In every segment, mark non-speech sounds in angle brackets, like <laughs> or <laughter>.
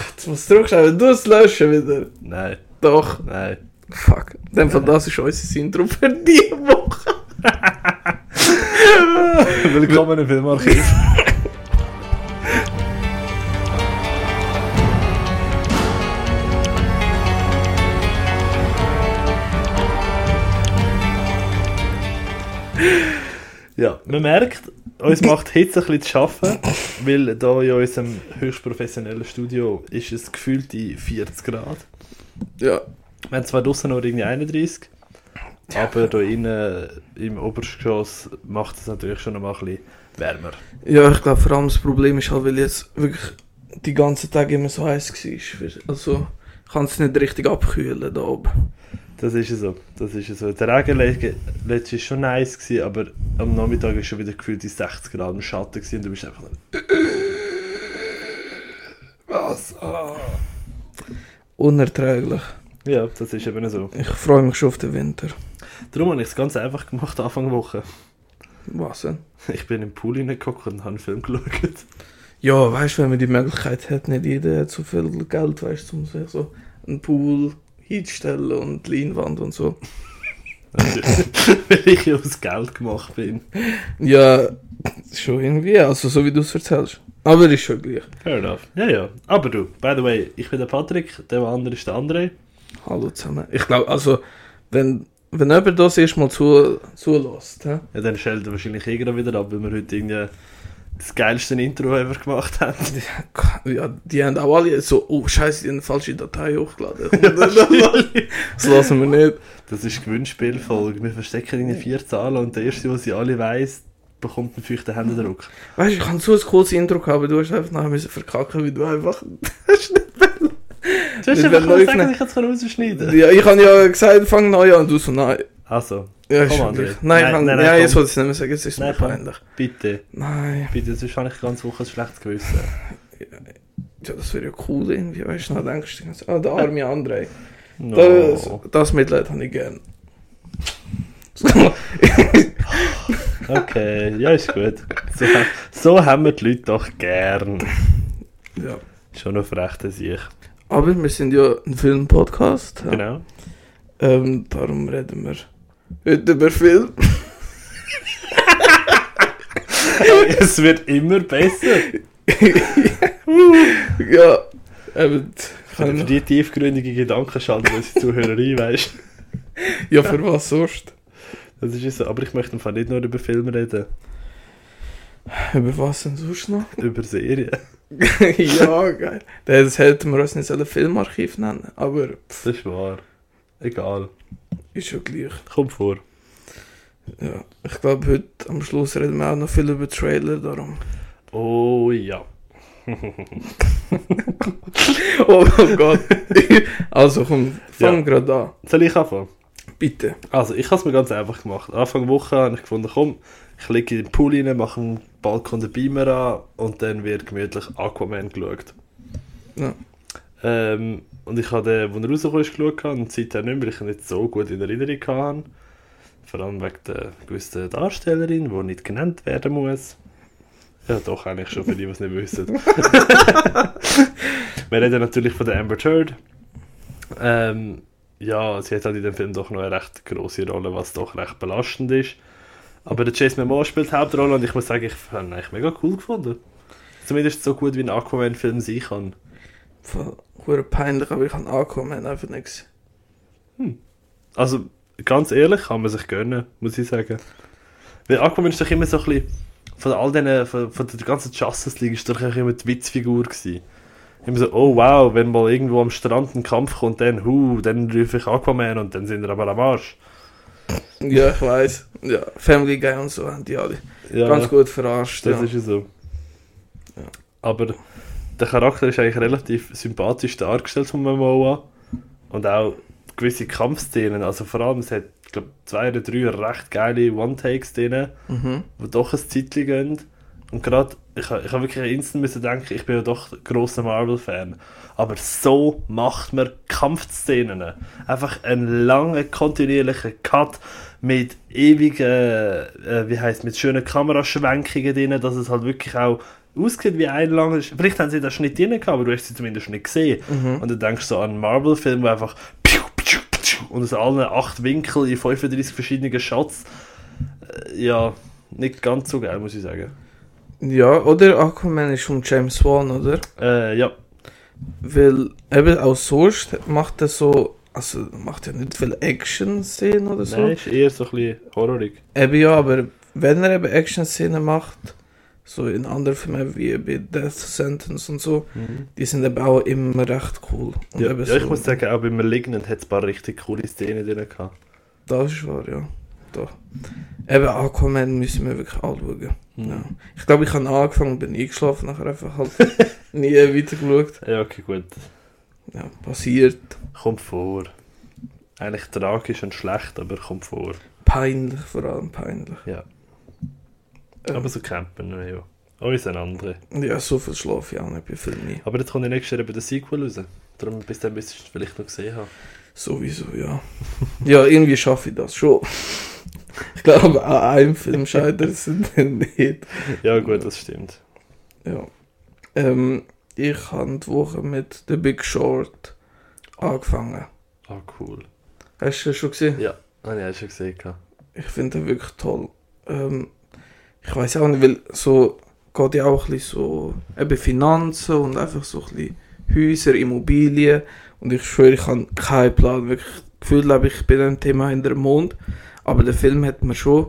Gott, was drückst du? Wenn du es löschen wieder. Nein, Doch. nein. Fuck. In dem Fall, das ist unser Intro für die Woche. <laughs> Willkommen im Filmarchiv. ja, man merkt, uns macht Hitze ein bisschen zu schaffen, weil da in unserem höchst professionellen Studio ist es gefühlt in 40 Grad. Ja. Wir haben zwar draußen noch irgendwie 31, aber da innen im Obergeschoss macht es natürlich schon noch mal ein bisschen wärmer. Ja, ich glaube vor allem das Problem ist halt, weil jetzt wirklich die ganzen Tage immer so heiß war. Also, kann es nicht richtig abkühlen da oben. Das ist so, das ist so. Der Regen le- letztes war schon nice, gewesen, aber am Nachmittag war schon wieder gefühlt die 60 Grad im Schatten gewesen, und du bist einfach Was? Ah. Unerträglich. Ja, das ist eben so. Ich freue mich schon auf den Winter. Darum habe ich es ganz einfach gemacht Anfang der Woche. Was denn? Ich bin im Pool reingeguckt und habe einen Film geschaut. Ja, weißt du, wenn man die Möglichkeit hat, nicht jeder hat so viel Geld, weißt du, um sich so einen Pool hinzustellen und Leinwand und so. <laughs> Weil ich ja aus Geld gemacht bin. Ja, schon irgendwie, also so wie du es erzählst. Aber ist schon gleich. Fair enough. Ja, ja. Aber du, by the way, ich bin der Patrick, der andere ist der André. Hallo zusammen. Ich glaube, also, wenn, wenn jemand das erstmal zu, zulässt? Ja, dann stellt er wahrscheinlich irgendwann wieder ab, weil wir heute irgendwie das geilste Intro ever gemacht haben. <laughs> Ja, die haben auch alle so, oh Scheiße, die haben eine falsche Datei hochgeladen. <laughs> das lassen wir nicht. Das ist Gewinnspielfolge. Wir verstecken in vier Zahlen und der erste, der sie alle weiss, bekommt einen feuchten Händedruck. Weißt du, ich habe so ein cooles Intro gehabt, aber du hast einfach nachher müssen verkacken, weil du einfach. <laughs> Du hast einfach aufnehmen. ich kann es rausschneiden. Ja, ich habe ja gesagt, fang neu an und du so, nein. Also, Ja, Komm, André. Nein, Nein, nein, nein, nein, nein, jetzt wollte ich es nicht mehr sagen, jetzt ist es mir peinlich. bitte, Nein. bitte, sonst habe ich ganz Woche ein schlechtes Gewissen. Ja, das wäre ja cool irgendwie, weißt du, dann denkst du, die ganze- ah, der arme André. No. Das, das Mitleid habe ich gern. <laughs> Okay, ja, ist gut. So, so haben wir die Leute doch gern. ja. Schon auf rechten Sicht. Aber wir sind ja ein Film-Podcast. Ja. Genau. Ähm, darum reden wir heute über Film. es wird immer besser. <laughs> ja, eben. Für, für die tiefgründige Gedanken schalten unsere Zuhörer ein, weißt <laughs> Ja, für was sonst? Das ist es so. Aber ich möchte Fall nicht nur über Filme reden, Über was denn sonst noch? <laughs> über Serien. ja, geil. Das hätten wir uns nicht sollen Filmarchiv nennen, aber pff, Das ist wahr. Egal. Ist schon gleich. Kommt vor. Ja, ich glaube, heute am Schluss reden wir auch noch viel über Trailer, darum. Oh ja. <laughs> Oh, oh Gott. <laughs> also komm, fang Ja. gerade an. Soll ich anfangen? Bitte. Also, ich habe es mir ganz einfach gemacht. Anfang Woche habe ich gefunden, komm, ich lege in den Pool rein, mache einen Balkon den Beamer an und dann wird gemütlich Aquaman geschaut. Ja. Ähm, und ich habe den, als er rausgekommen ist, geschaut und seitdem nicht mehr, weil ich ihn nicht so gut in Erinnerung hatte. Vor allem wegen der gewissen Darstellerin, die nicht genannt werden muss. Ja, doch, eigentlich schon für die, die es nicht wissen. <laughs> Wir reden natürlich von der Amber Heard. Ähm, ja, sie hat halt in dem Film doch noch eine recht grosse Rolle, was doch recht belastend ist. Aber der Jason Momoa spielt die Hauptrolle und ich muss sagen, ich habe ihn eigentlich mega cool gefunden. Zumindest so gut wie ein Aquaman-Film sein kann. Hure peinlich, aber ich habe Aquaman einfach nichts. Also, ganz ehrlich, kann man sich gönnen, muss ich sagen. Weil Aquaman ist doch immer so ein bisschen, von all diesen, von, von der ganzen Justice League ist doch immer die Witzfigur gewesen. Immer so, oh wow, wenn mal irgendwo am Strand ein Kampf kommt, dann, hu, dann rufe ich Aquaman und dann sind wir aber am Arsch. Ja, ich weiß. Ja, Family Guy und so haben die alle Ja, ganz gut verarscht. das ja. ist ja so. Ja. Aber der Charakter ist eigentlich relativ sympathisch dargestellt von Momoa. Und auch gewisse Kampfszenen, also vor allem, es hat, ich glaube, zwei oder drei recht geile One-Takes drin. Mhm. die doch ein Zeitchen gehen. Und gerade, ich, ich habe wirklich instant müssen denken, ich bin ja doch ein grosser Marvel-Fan. Aber so macht man Kampfszenen. Einfach einen langen, kontinuierlichen Cut mit ewigen, äh, wie heisst mit schönen Kameraschwenkungen drin, dass es halt wirklich auch ausgesehen wie ein langer... Vielleicht haben sie das Schnitt drin gehabt, aber du hast sie zumindest nicht gesehen. Mhm. Und dann denkst du so an einen Marvel-Film, wo einfach und aus allen acht Winkeln in 35 verschiedenen Shots. Äh, ja, nicht ganz so geil, muss ich sagen. Ja, oder Aquaman ist von James Wan, oder? Äh, ja, Weil eben auch sonst macht er so, also macht er nicht viel Action-Szenen oder so. nein, ist eher so ein bisschen horrorig. Eben ja, aber wenn er eben Action-Szenen macht, so in anderen Filmen wie bei Death Sentence und so, die sind eben auch immer recht cool. Und Ja, ja, ich so, muss sagen, auch bei Malignant hat es ein paar richtig coole Szenen drin gehabt. Das ist wahr, ja. Doch. Eben Aquaman müssen wir wirklich anschauen. Mhm. Ja. Ich glaube, ich habe angefangen, bin eingeschlafen, nachher einfach halt <laughs> nie weitergeschaut. Ja, okay, gut. Ja, passiert. Kommt vor. Eigentlich tragisch und schlecht, aber kommt vor. Peinlich, vor allem peinlich. Ja. Aber so campen wir ja. Uns ein andere. Ja, so viel schlafe ich auch nicht bei Filmen. nie. Aber jetzt kommt der nächste Jahr eben der Sequel raus. Darum bis dann müsstest du es vielleicht noch gesehen haben. Sowieso, ja. Ja, irgendwie schaffe ich das schon. Ich glaube, an einem Film scheitert es <laughs> nicht. Ja, gut, das stimmt. Ja. Ähm, ich habe die Woche mit The Big Short angefangen. Ah, cool. Hast du den schon gesehen? Ja, habe ich auch schon gesehen. Ich finde den wirklich toll. Ähm, ich weiß auch nicht, weil so geht ja auch ein bisschen so eben Finanzen und einfach so ein bisschen Häuser, Immobilien. Und ich schwöre, ich habe keinen Plan. Wirklich gefühlt habe ich bin ein Thema in der Mond. Aber der Film hat mir schon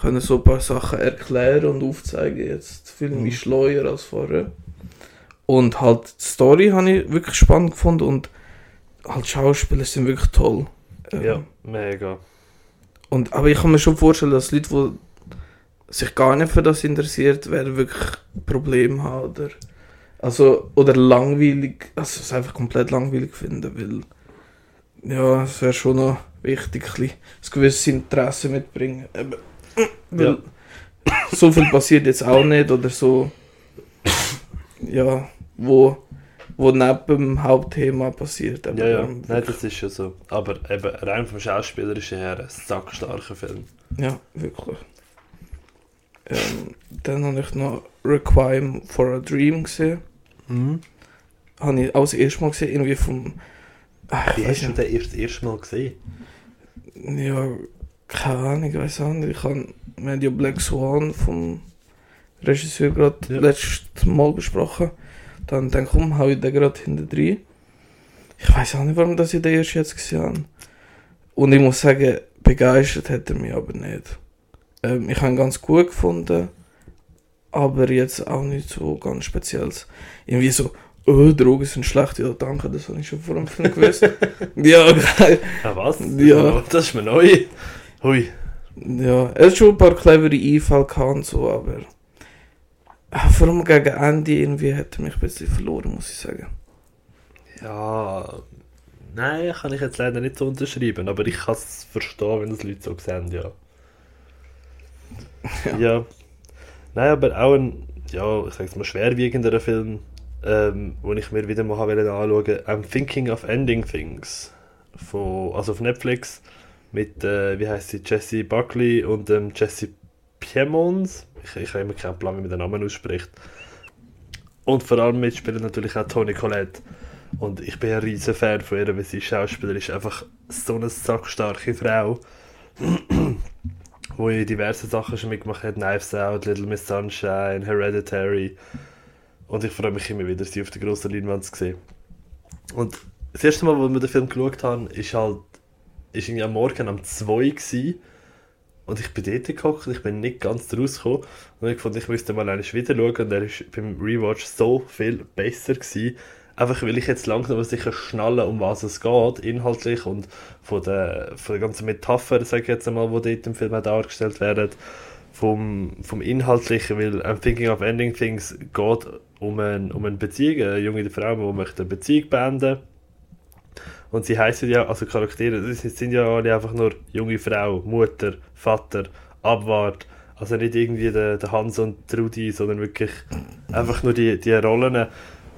können so ein paar Sachen erklären und aufzeigen. Jetzt ich mich Mhm. schleuer als vorher. Und halt die Story habe ich wirklich spannend gefunden und halt Schauspieler sind wirklich toll. Ähm, Ja, mega. und, aber ich kann mir schon vorstellen, dass Leute, die sich gar nicht für das interessiert, werden wirklich Probleme haben. Oder, also, oder langweilig, also es einfach komplett langweilig finden, weil ja, es wäre schon noch wichtig, ein, bisschen ein gewisses Interesse mitbringen. Eben, weil so viel passiert jetzt auch nicht oder so, ja, wo, wo neben dem Hauptthema passiert. eben, Ja, ja, ähm, nein, das ist schon so. Aber eben rein vom Schauspielerischen her ein sackstarker Film. Ja, wirklich. Ähm, dann habe ich noch Requiem for a Dream gesehen. Mhm. Habe ich auch das erste Mal gesehen, irgendwie vom. Ach, Wie hast du den erst, das erste Mal gesehen? Ja, keine Ahnung, ich weiß auch nicht. Ich habe, wir haben ja Black Swan vom Regisseur gerade Ja. letztes Mal besprochen. Dann denke ich, komm, hau ich den gerade hinten rein. Ich weiß auch nicht, warum das ich den erst jetzt gesehen habe. Und ich muss sagen, begeistert hat er mich aber nicht. Ähm, ich habe ihn ganz gut gefunden, aber jetzt auch nicht so ganz spezielles. Irgendwie so, oh, Drogen sind schlecht. Ja, danke, das habe ich schon vor dem Film <laughs> gewusst. ja, geil. Ah, was? Ja. Das ist mir neu. Hui. Ja, er hat schon ein paar clevere Einfälle gehabt und so, aber äh, vor allem gegen Ende irgendwie hat er mich ein bisschen verloren, muss ich sagen. Ja, nein, kann ich jetzt leider nicht so unterschreiben, aber ich kann es verstehen, wenn das Leute so sehen, ja. Ja. Nein, aber auch ein, ja, ich sag's mal, schwerwiegenderer Film, ähm, wo ich mir wieder mal anschauen wollte, I'm Thinking of Ending Things. Von, also auf Netflix mit, äh, wie heißt sie, Jessie Buckley und ähm, Jesse Piemons. Ich, ich habe immer keinen Plan, wie man den Namen ausspricht. Und vor allem mitspielen natürlich auch Toni Collette. Und ich bin ein riesen Fan von ihr, weil sie Schauspieler ist einfach so eine sackstarke Frau, wo in diverse Sachen schon mitgemacht hat, Knives Out, Little Miss Sunshine, Hereditary. Und ich freue mich immer wieder, sie auf der grossen Leinwand zu sehen. Und das erste Mal, wo wir den Film geschaut haben, ist halt ist irgendwie am Morgen um 2 gewesen. Und ich bin dort gehockt, ich bin nicht ganz rausgekommen. Und ich fand, ich müsste mal einmal wieder schauen. Und er ist beim Rewatch so viel besser gewesen. Einfach weil ich jetzt langsam sicher schnalle, um was es geht, inhaltlich und von der, von der ganzen Metapher, sage ich jetzt einmal, die dort im Film dargestellt werden, vom, vom Inhaltlichen, weil I'm Thinking of Ending Things geht um, ein, um eine Beziehung, eine junge Frau, die möchte eine Beziehung beenden und sie heißen ja, also Charaktere, das sind ja alle einfach nur junge Frau, Mutter, Vater, Abwart. Also nicht irgendwie der, der Hans und Trudi, sondern wirklich einfach nur die, die Rollen.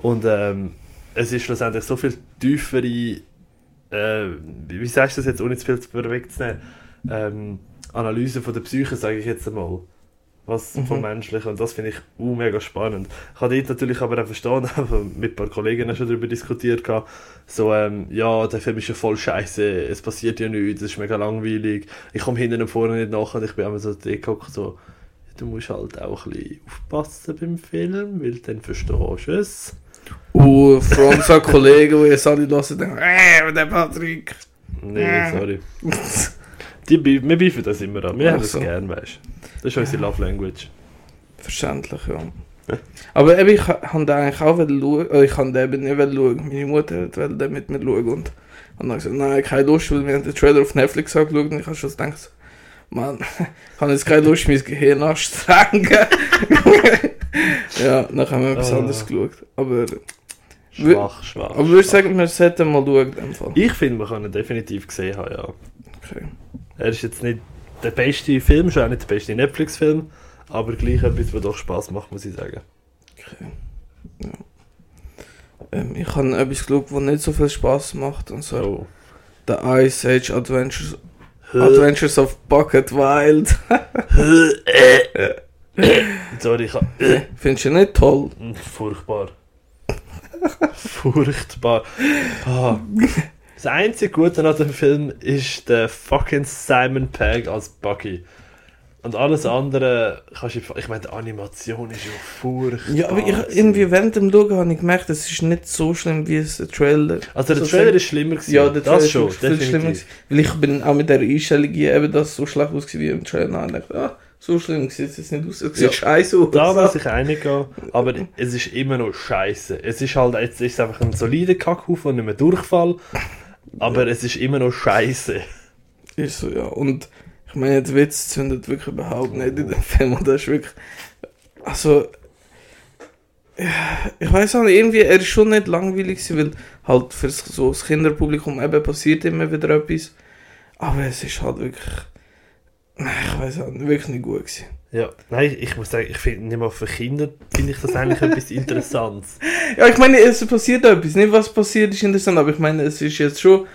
Und ähm, es ist schlussendlich so viel tiefere, äh, wie sagst du das jetzt, ohne zu viel vorwegzunehmen, ähm, Analyse von der Psyche, sage ich jetzt einmal. was Mhm. vom Menschlichen. Und das finde ich uh, mega spannend. Ich habe dort natürlich aber auch verstanden, <laughs> mit ein paar Kolleginnen schon darüber diskutiert, gehabt, so, ähm, ja, der Film ist ja voll scheiße, es passiert ja nichts, es ist mega langweilig, ich komme hinten und vorne nicht nach und ich bin immer so gehockt, so, du musst halt auch ein bisschen aufpassen beim Film, weil dann verstehst du es. Und allem so Kollegen, die jetzt alle hören, denken, äh, der Patrick. Nee, Äh. sorry. <laughs> Die, bi- wir biffen das immer an, wir haben das Ach so. gern, weißt du. Das ist unsere Love Language. Verständlich, ja. Aber eben, ich habe den eigentlich auch wollen schauen, oder ich habe den eben nicht wollen schauen. Meine Mutter wollte den mit mir schauen und habe dann gesagt, nein, keine Lust, weil wir haben den Trailer auf Netflix angeschaut und ich habe schon gedacht, Mann, <laughs> ich habe jetzt keine Lust, mein Gehirn anzustrengen. <laughs> <laughs> ja, dann haben wir etwas Ah. anderes geschaut. Aber, Schwach, schwach. aber würde ich schwach. sagen, wir sollten mal schauen in dem Fall. Ich finde, kann ihn definitiv gesehen haben, ja. Okay. Er ist jetzt nicht der beste Film, schon auch nicht der beste Netflix-Film, aber gleich etwas, was doch Spaß macht, muss ich sagen. okay. Ja. Ähm, ich habe etwas geschaut, das nicht so viel Spaß macht, und zwar So. The Ice Age Adventures Adventures of Bucket Wild. <laughs> <coughs> Sorry, ich hab... <coughs> Findest du nicht toll? <laughs> Furchtbar. <laughs> Furchtbar. Ah. Das einzige Gute an dem Film ist der fucking Simon Pegg als Bucky. Und alles andere kannst du... Ich meine, die Animation ist ja furchtbar. Ja, aber ich, irgendwie während dem Schauen habe ich gemerkt, es ist nicht so schlimm wie der Trailer. Also der so Trailer ist schlimmer gewesen. Ja, der Trailer das ist schon, viel schlimmer. definitiv. gewesen. Weil ich bin auch mit der Einstellung hier, eben, dass es so schlecht aussieht wie im Trailer. Und ich dachte, ah, so schlimm sieht es jetzt nicht aus. Es sieht Ja. scheiße aus. Da muss ich einigen, aber es ist immer noch scheiße. Es ist halt, jetzt ist es einfach ein solider Kackhaufen und nicht mehr Durchfall, aber es ist immer noch scheiße. Ist so, ja. Und ich meine, der Witz zündet wirklich überhaupt nicht in dem Film. Und das ist wirklich. Also. Ich weiß auch nicht, irgendwie, er ist schon nicht langweilig, gewesen, weil halt für so das Kinderpublikum eben passiert immer wieder etwas. Aber es ist halt wirklich. Nein, ich weiß auch nicht, wirklich nicht gut gewesen. Ja, nein, ich muss sagen, ich finde nicht mal für Kinder finde ich das eigentlich etwas <laughs> Interessantes. Ja, ich meine, es passiert etwas. Nicht was passiert ist interessant, aber ich meine, es ist jetzt schon.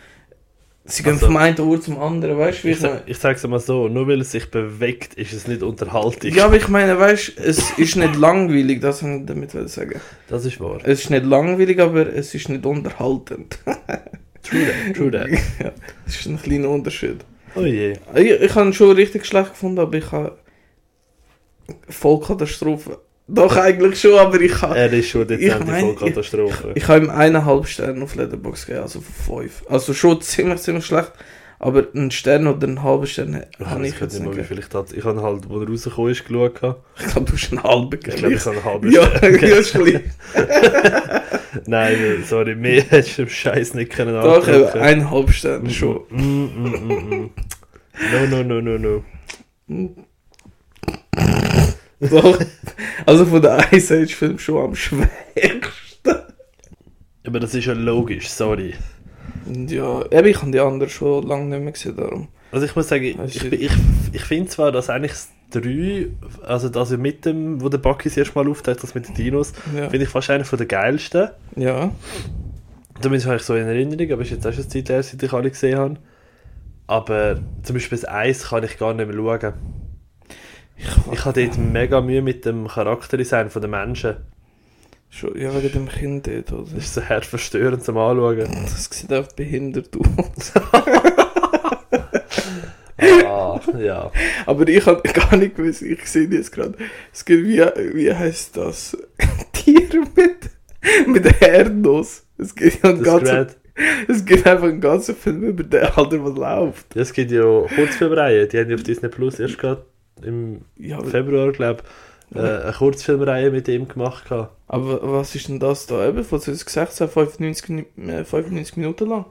Sie gehen Also- vom einen Ort zum anderen, weißt du, wie Ich, ich sag, ich sage es mal so, nur weil es sich bewegt, ist es nicht Unterhaltung. Ja, aber ich meine, weißt du, es ist nicht langweilig, das will ich damit sagen. Das ist wahr. Es ist nicht langweilig, aber es ist nicht unterhaltend. True that, true that. <laughs> ja, das ist ein kleiner Unterschied. Oh je. Ich, ich habe ihn schon richtig schlecht gefunden, aber ich habe Vollkatastrophe. Doch, eigentlich schon, aber ich habe Er ist schon Ich dezent mein, voll Katastrophe. ich habe ihm eineinhalb Sterne auf Letterboxd gegeben, also von fünf. Also schon ziemlich, ziemlich schlecht, aber einen Stern oder einen halben Stern Ich habe ich nicht jetzt nicht wie gegeben. viel ich. Ich habe halt, wo er rausgekommen ist, geschaut. Ich glaube, du hast einen halben Ich gegeben. glaube, ich habe einen halben ja, Stern. <laughs> ja, ist gleich. <laughs> Nein, sorry, mehr hättest <laughs> du dem Scheiß nicht können Doch, eben, antworten. eineinhalb Sterne schon. Mm, mm, mm. No, no, no, no, no. Doch. Also von der Ice Age Film schon am schwächsten. Aber das ist ja logisch, sorry. Ja, eben, ich habe die anderen schon lange nicht mehr gesehen, darum. Also ich muss sagen, ich, bin- ich, ich finde zwar, dass eigentlich das 3, also das mit dem, wo der Bucky das erste Mal auftaucht, das mit den Dinos, Ja. finde ich fast einer von der geilsten. Ja. Zumindest habe ich so in Erinnerung, aber es ist jetzt auch schon eine Zeit her, seit ich alle gesehen habe. Aber zum Beispiel das Eis kann ich gar nicht mehr schauen. Ich habe dort mega Mühe mit dem Charakterdesign der Menschen. Schon, ja, wegen dem Kind dort, oder? Das ist so herzverstörend zum Anschauen. <laughs> Das sieht einfach behindert aus. Ah, ja. Aber ich habe gar nicht gewusst, ich sehe jetzt gerade, es gibt, wie, wie heißt das? <laughs> Tier mit, mit Herdnuss. Es gibt ja einen ganzen, es gibt einfach einen ganzen Film über den Alter, was läuft. Ja, Es gibt ja Kurzfilmreihen, die haben ja auf Disney Plus erst gerade im Ja, Februar, glaube ich, äh, eine Kurzfilmreihe mit ihm gemacht. gehabt. aber was ist denn das da eben? Von 2016, 95, Minu- äh, 95 Minuten lang?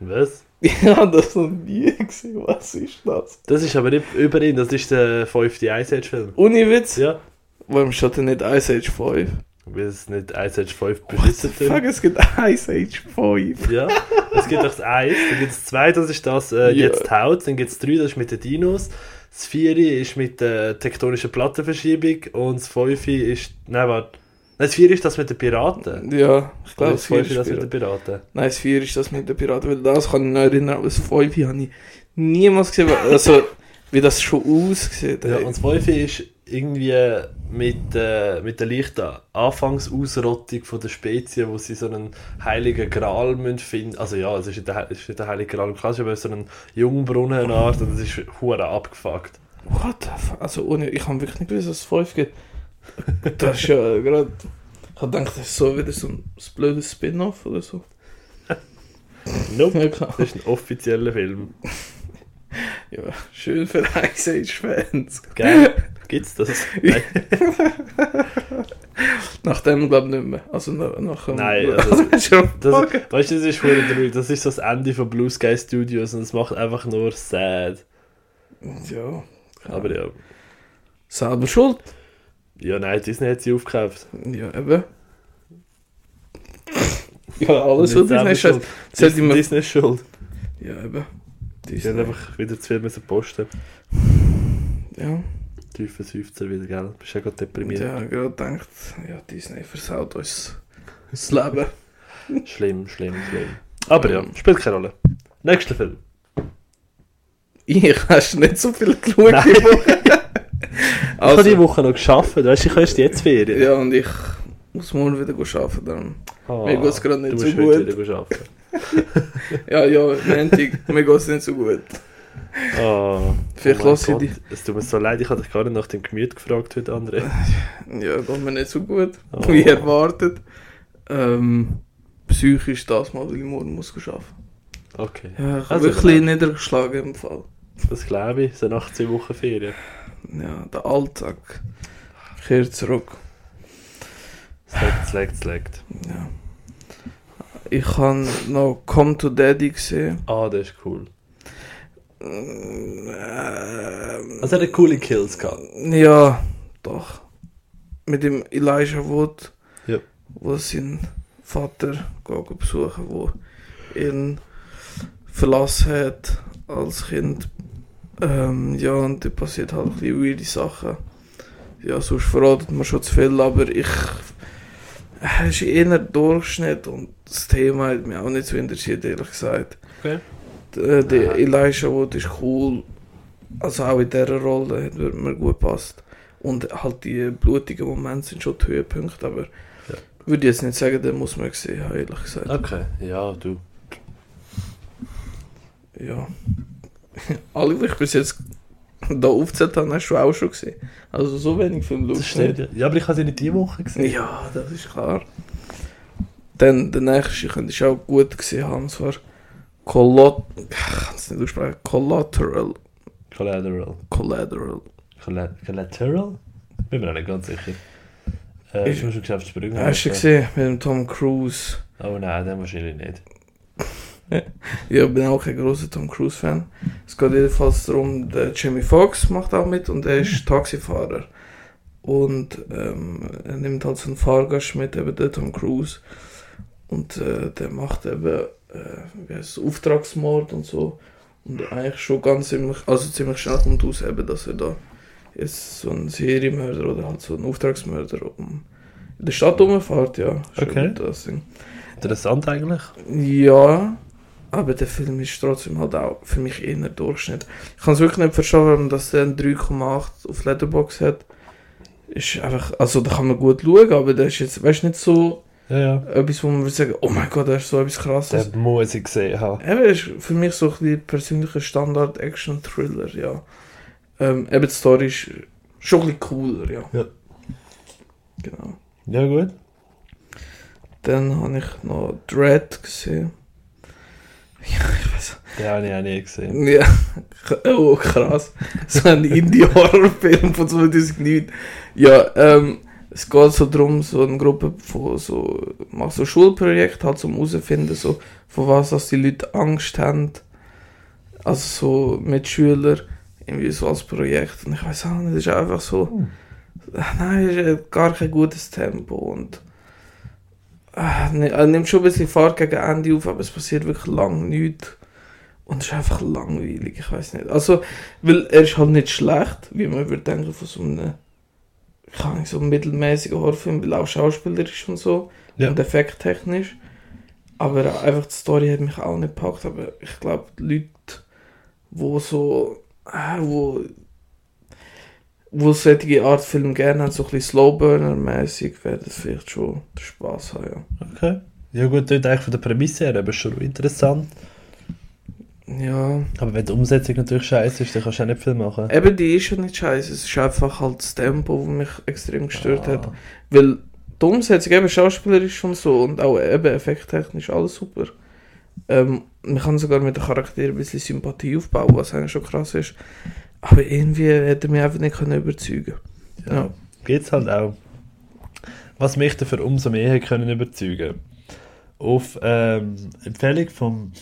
Was? <laughs> Ja, das noch nie gesehen. Was ist das? Das ist aber nicht über ihn, das ist der fünfte Ice Age Film. Ohne Witz? Ja. Warum steht denn nicht Ice Age 5? Weil es nicht Ice Age 5 What the besitzt fuck, es gibt Ice Age 5. Ja, es gibt auch das 1, dann gibt es 2, das ist das äh, Ja. jetzt haut, dann gibt es 3, das ist mit den Dinos, das 4 ist mit der tektonischen Plattenverschiebung und das 5 ist, nein warte, nein, das 4 ist das mit den Piraten. Ja, ich glaube, das das 4 5 ist das mit den Piraten. Nein, das 4 ist das mit den Piraten, weil das kann ich noch erinnern, aber das 5 habe ich niemals gesehen, also wie das schon aussieht. Ja, und das 5 ist irgendwie mit, äh, mit der leichten Anfangsausrottung von der Spezies, wo sie so einen heiligen Gral müssen finden Also ja, es ist nicht der, ist nicht der heilige Gral, klar, aber so einen Jungbrunnenart und das ist hure abgefuckt. What the fuck? Also ohne, ich habe wirklich nicht gewusst, dass es 5 gibt. Das ist ja gerade... Ich habe gedacht, das ist so wieder so ein blödes Spin-off oder so. Nope, das ist ein offizieller Film. Ja, schön für Ice Age-Fans. Gell? Gibt's das? <laughs> Nach dem glaube ich nicht mehr. Also nach, nach Nein, <laughs> also, das ist schon das, weißt du, das ist. Das ist so das Ende von Blue Sky Studios und es macht einfach nur sad. Ja. Aber ja. Selber schuld. Ja, nein, Disney hat sie aufgekauft. Ja, eben. Ja, alles Nicht was Disney schuld. Disney. Disney schuld. Ja, eben. Die haben einfach wieder zu viel müssen posten. <sighs> Ja. Tiefer Seufzer wieder, gell? Bist ja gerade deprimiert. Ja, gerade gedacht, ja, Disney versaut uns <laughs> das Leben. <laughs> Schlimm, schlimm, schlimm. Aber ja, spielt keine Rolle. Nächster Film. Ich hast nicht so viel geschaut Nein. die Woche. <laughs> ich habe die Also, Woche noch geschafft, weißt du, ich erst jetzt Ferien. ja, und ich muss morgen wieder arbeiten. Darum. Ah, Mir geht's gerade nicht du so musst heute gut. wieder arbeiten. Ja, ja, Montag, mir geht es nicht so gut. Ah, Vielleicht mein lasse ich dich. Es tut mir so leid, ich habe dich gar nicht nach dem Gemüt gefragt heute, André. Ja, geht mir nicht so gut, Oh. wie erwartet. Ähm, psychisch das mal, weil ich morgen muss arbeiten. Okay, Ja, ich Also, wirklich niedergeschlagen im Fall. das glaube ich. So nach 10 Wochen Ferien. Ja, der Alltag kehrt zurück. Slackt, slackt, slackt. Ja. Ich habe noch Come to Daddy gesehen. Ah, das ist cool. Ähm, Also er hat coole Kills gehabt. ja, doch. Mit dem Elijah Wood, Ja. wo sein Vater geht besuchen, wo ihn verlassen hat als Kind. Ähm, ja, und da passiert halt ein bisschen weirde Sachen. Ja, sonst verratet man schon zu viel, aber ich. Es ist eher Durchschnitt und das Thema hat mich auch nicht so interessiert, ehrlich gesagt. Okay. Der, der Aha. Elijah Wood ist cool. Also auch in dieser Rolle hat wird mir gut passt. Und halt die blutigen Momente sind schon die Höhepunkte, aber Ja. würde ich jetzt nicht sagen, den muss man gesehen haben, ehrlich gesagt. Okay, ja, du. Ja. <laughs> Alle, die ich bis jetzt da aufgezählt habe, hast du auch schon gesehen. Also so wenig Filme Das schaust stimmt. nicht. Ja, Ja, aber ich habe sie nicht diese Woche gesehen. Ja, das ist klar. Dann der nächste könnte ich auch gut gesehen haben, und zwar Collat ich kann es nicht aussprechen. Collateral. Collateral. Collateral. Colla- Collateral? Bin mir auch nicht ganz sicher. Äh, Ich- ich habe schon geschafft, Sprünge. Hast du gesehen mit dem Tom Cruise? Oh nein, den wahrscheinlich nicht. <laughs> Ich bin auch kein großer Tom Cruise-Fan. Es geht jedenfalls darum, der Jamie Foxx macht auch mit und er ist Taxifahrer. Und ähm, er nimmt halt so einen Fahrgast mit, eben der Tom Cruise. Und äh, der macht eben äh, wie heißt es, Auftragsmord und so. Und eigentlich schon ganz ziemlich, also ziemlich schnell kommt raus, eben, dass er da jetzt so ein Serienmörder oder halt so ein Auftragsmörder um in der Stadt rumfährt, ja. Okay. Das Ding. Interessant eigentlich. Ja, aber der Film ist trotzdem halt auch für mich eher Durchschnitt. Ich kann es wirklich nicht verstehen, warum das der einen 3,8 auf Letterbox hat. Ist einfach, also da kann man gut schauen, aber der ist jetzt, weißt du, nicht so Ja, ja. etwas, wo man würde sagen, oh mein Gott, das ist so etwas krasses. Den muss ich gesehen haben. Eben, ist für mich so ein bisschen persönlicher Standard-Action-Thriller, ja. Ähm, eben die Story ist schon ein bisschen cooler, ja. Ja. Genau. Ja, gut. Dann habe ich noch Dread gesehen. Ja, ich weiß Den habe ich auch nie gesehen. Ja, oh krass. So ein Indie-Horror-Film von 2009. Ja, ähm, es geht so darum, so eine Gruppe von so, macht so Schulprojekt halt zum herausfinden, so, von was dass die Leute Angst haben. Also so Mitschüler, irgendwie so als Projekt. Und ich weiß auch nicht, es ist einfach so, nein, es ist gar kein gutes Tempo und äh, ne- er nimmt schon ein bisschen Fahrt gegen Ende auf, aber es passiert wirklich lang nichts. Und es ist einfach langweilig, ich weiß nicht. Also, weil er ist halt nicht schlecht, wie man würde denken von so einem, keine Ahnung, so einem mittelmäßigen Horrorfilm, weil auch schauspielerisch und so Ja. und effekttechnisch. Aber einfach die Story hat mich auch nicht gepackt, aber ich glaube, die Leute, wo so, äh, wo wo solche Art Film gerne haben, so ein bisschen Slowburner-mäßig, wäre das vielleicht schon der Spaß haben, ja. Okay. Ja gut, dort eigentlich von der Prämisse her aber schon interessant. Ja, Aber wenn die Umsetzung natürlich scheiße ist, dann kannst du auch nicht viel machen. eben die ist ja nicht scheiße, es ist einfach halt das Tempo, das mich extrem gestört Ah. hat. Weil die Umsetzung eben schauspielerisch schon so und auch eben effekttechnisch alles super. Ähm, man kann sogar mit den Charakteren ein bisschen Sympathie aufbauen, was eigentlich schon krass ist. Aber irgendwie hätte mich einfach nicht können überzeugen Ja. Ja. Geht's halt auch. Was mich dafür umso mehr hat können überzeugen Auf ähm, Empfehlung vom.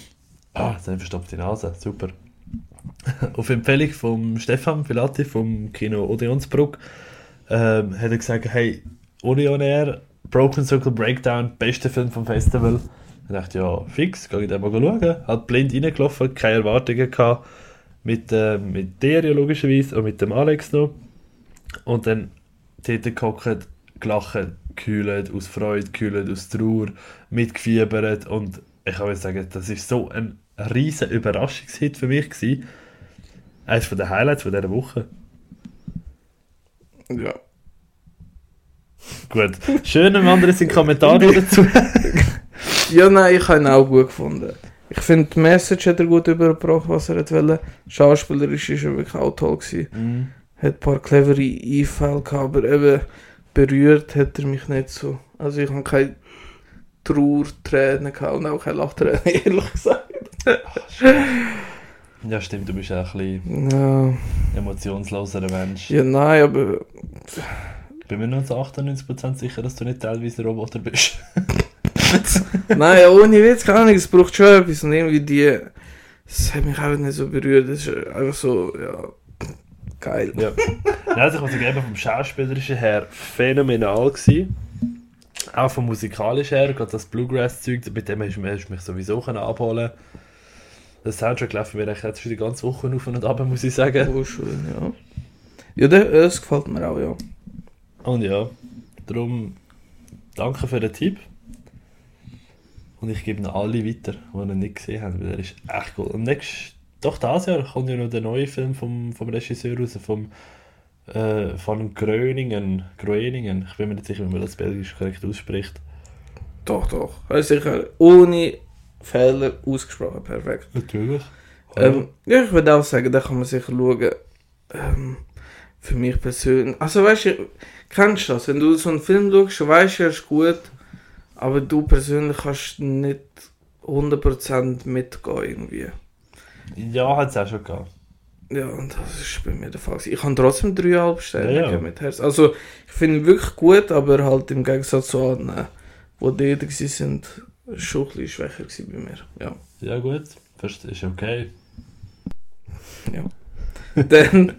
Ah, dann verstopft die Nase, super. <laughs> Auf Empfehlung vom Stefan Filati vom Kino Odeonsbruck ähm, hat er gesagt: Hey, Odeon Air, Broken Circle Breakdown, bester Film vom Festival. Ich dachte, ja, fix, gehe ich den mal schauen. Hat blind reingelaufen, keine Erwartungen gehabt. Mit, äh, mit dir ja logischerweise und mit dem Alex noch. Und dann dort gehockt, gelacht, gekühlt, aus Freude, gekühlt, aus Trauer, mitgefiebert. Und ich kann sagen, das ist so ein riesen Überraschungshit für mich gewesen. Eines von den Highlights von dieser Woche. Ja. Gut. Schön, im anderen sind Kommentare <laughs> dazu. Ja, nein, ich habe ihn auch gut gefunden. Ich finde, die Message hat er gut übergebracht, was er wollte. Schauspielerisch ist er wirklich auch toll gewesen. Mhm. Hat ein paar clevere Einfälle gehabt, aber eben berührt hat er mich nicht so. Also ich habe keine Trauertränen gehabt und auch keine Lachtränen, <laughs> ehrlich gesagt. Ja, stimmt, du bist auch ein bisschen Ja, emotionsloserer Mensch. ja nein, aber Ich bin mir nur zu 98% sicher, dass du nicht teilweise Roboter bist. <laughs> nein, ohne Witz, keine Ahnung, es braucht schon etwas und irgendwie die, es hat mich einfach nicht so berührt, das ist einfach so, ja, geil. Ja. Nein, also ich muss sagen, vom Schauspielerischen her phänomenal gewesen. Auch vom musikalischen her, gerade das Bluegrass-Zeug, mit dem hast du mich- sowieso abholen Der Soundtrack läuft mir jetzt schon die ganze Woche auf und ab, muss ich sagen. Oh, schön, ja. Ja, das, das gefällt mir auch, ja. Und ja, darum danke für den Tipp. Und ich gebe noch alle weiter, die ihn nicht gesehen haben, weil er ist echt cool. Und nächstes, doch dieses Jahr kommt ja noch der neue Film vom, vom Regisseur raus, vom, äh, von Gröningen. Gröningen. Ich bin mir nicht sicher, wie man das belgisch korrekt ausspricht. Doch, doch. Also sicher, ohne Fehler ausgesprochen, perfekt. Natürlich. Ähm, ja, ich würde auch sagen, da kann man sicher schauen. Ähm, für mich persönlich. Also weißt du, kennst du das? Wenn du so einen Film schaust, du weißt ja, er ist gut, aber du persönlich kannst nicht 100% mitgehen irgendwie. ja, hat es auch schon gehabt. Ja, und das ist bei mir der Fall. Ich habe trotzdem 3,5 Sterne Ja, ja. mit Herz. Also, ich finde ihn wirklich gut, aber halt im Gegensatz zu anderen, die dort waren, schon ein bisschen schwächer bei mir. Ja. Ja, gut. Ist okay. <laughs> Dann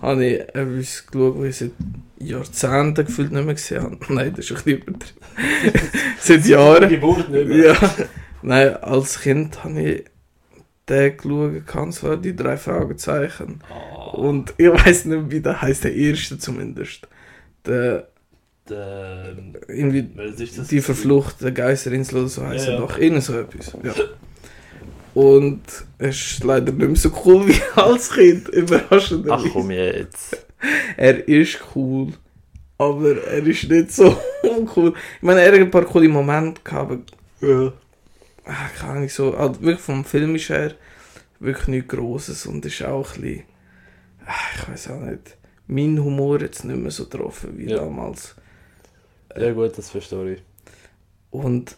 habe ich etwas geschaut, was ich seit Jahrzehnten gefühlt nicht mehr gesehen habe. <laughs> Nein, das ist ein bisschen übertrieben. <laughs> seit Jahren. Geburt nicht Ja. Nein, als Kind habe ich den geschaut, und zwar die drei Fragezeichen. Und ich weiß nicht, wie der heißt, der erste zumindest. Der, Der, irgendwie, was ist das? die verfluchte Geisterinsel oder so heißt Ja, er ja. doch. Irgend so etwas. Ja. Und es ist leider nicht mehr so cool wie <laughs> als Kind, überraschenderweise. Ach komm jetzt. Er ist cool, aber er ist nicht so <laughs> cool. Ich meine, er hat ein paar coole Momente gehabt, aber Ja. ah, keine Ahnung, so, halt wirklich vom Filmischen her wirklich nichts Grosses und ist auch ein bisschen, ah, ich weiß auch nicht, mein Humor jetzt nicht mehr so getroffen wie Ja. damals. Ja gut, das verstehe ich. Und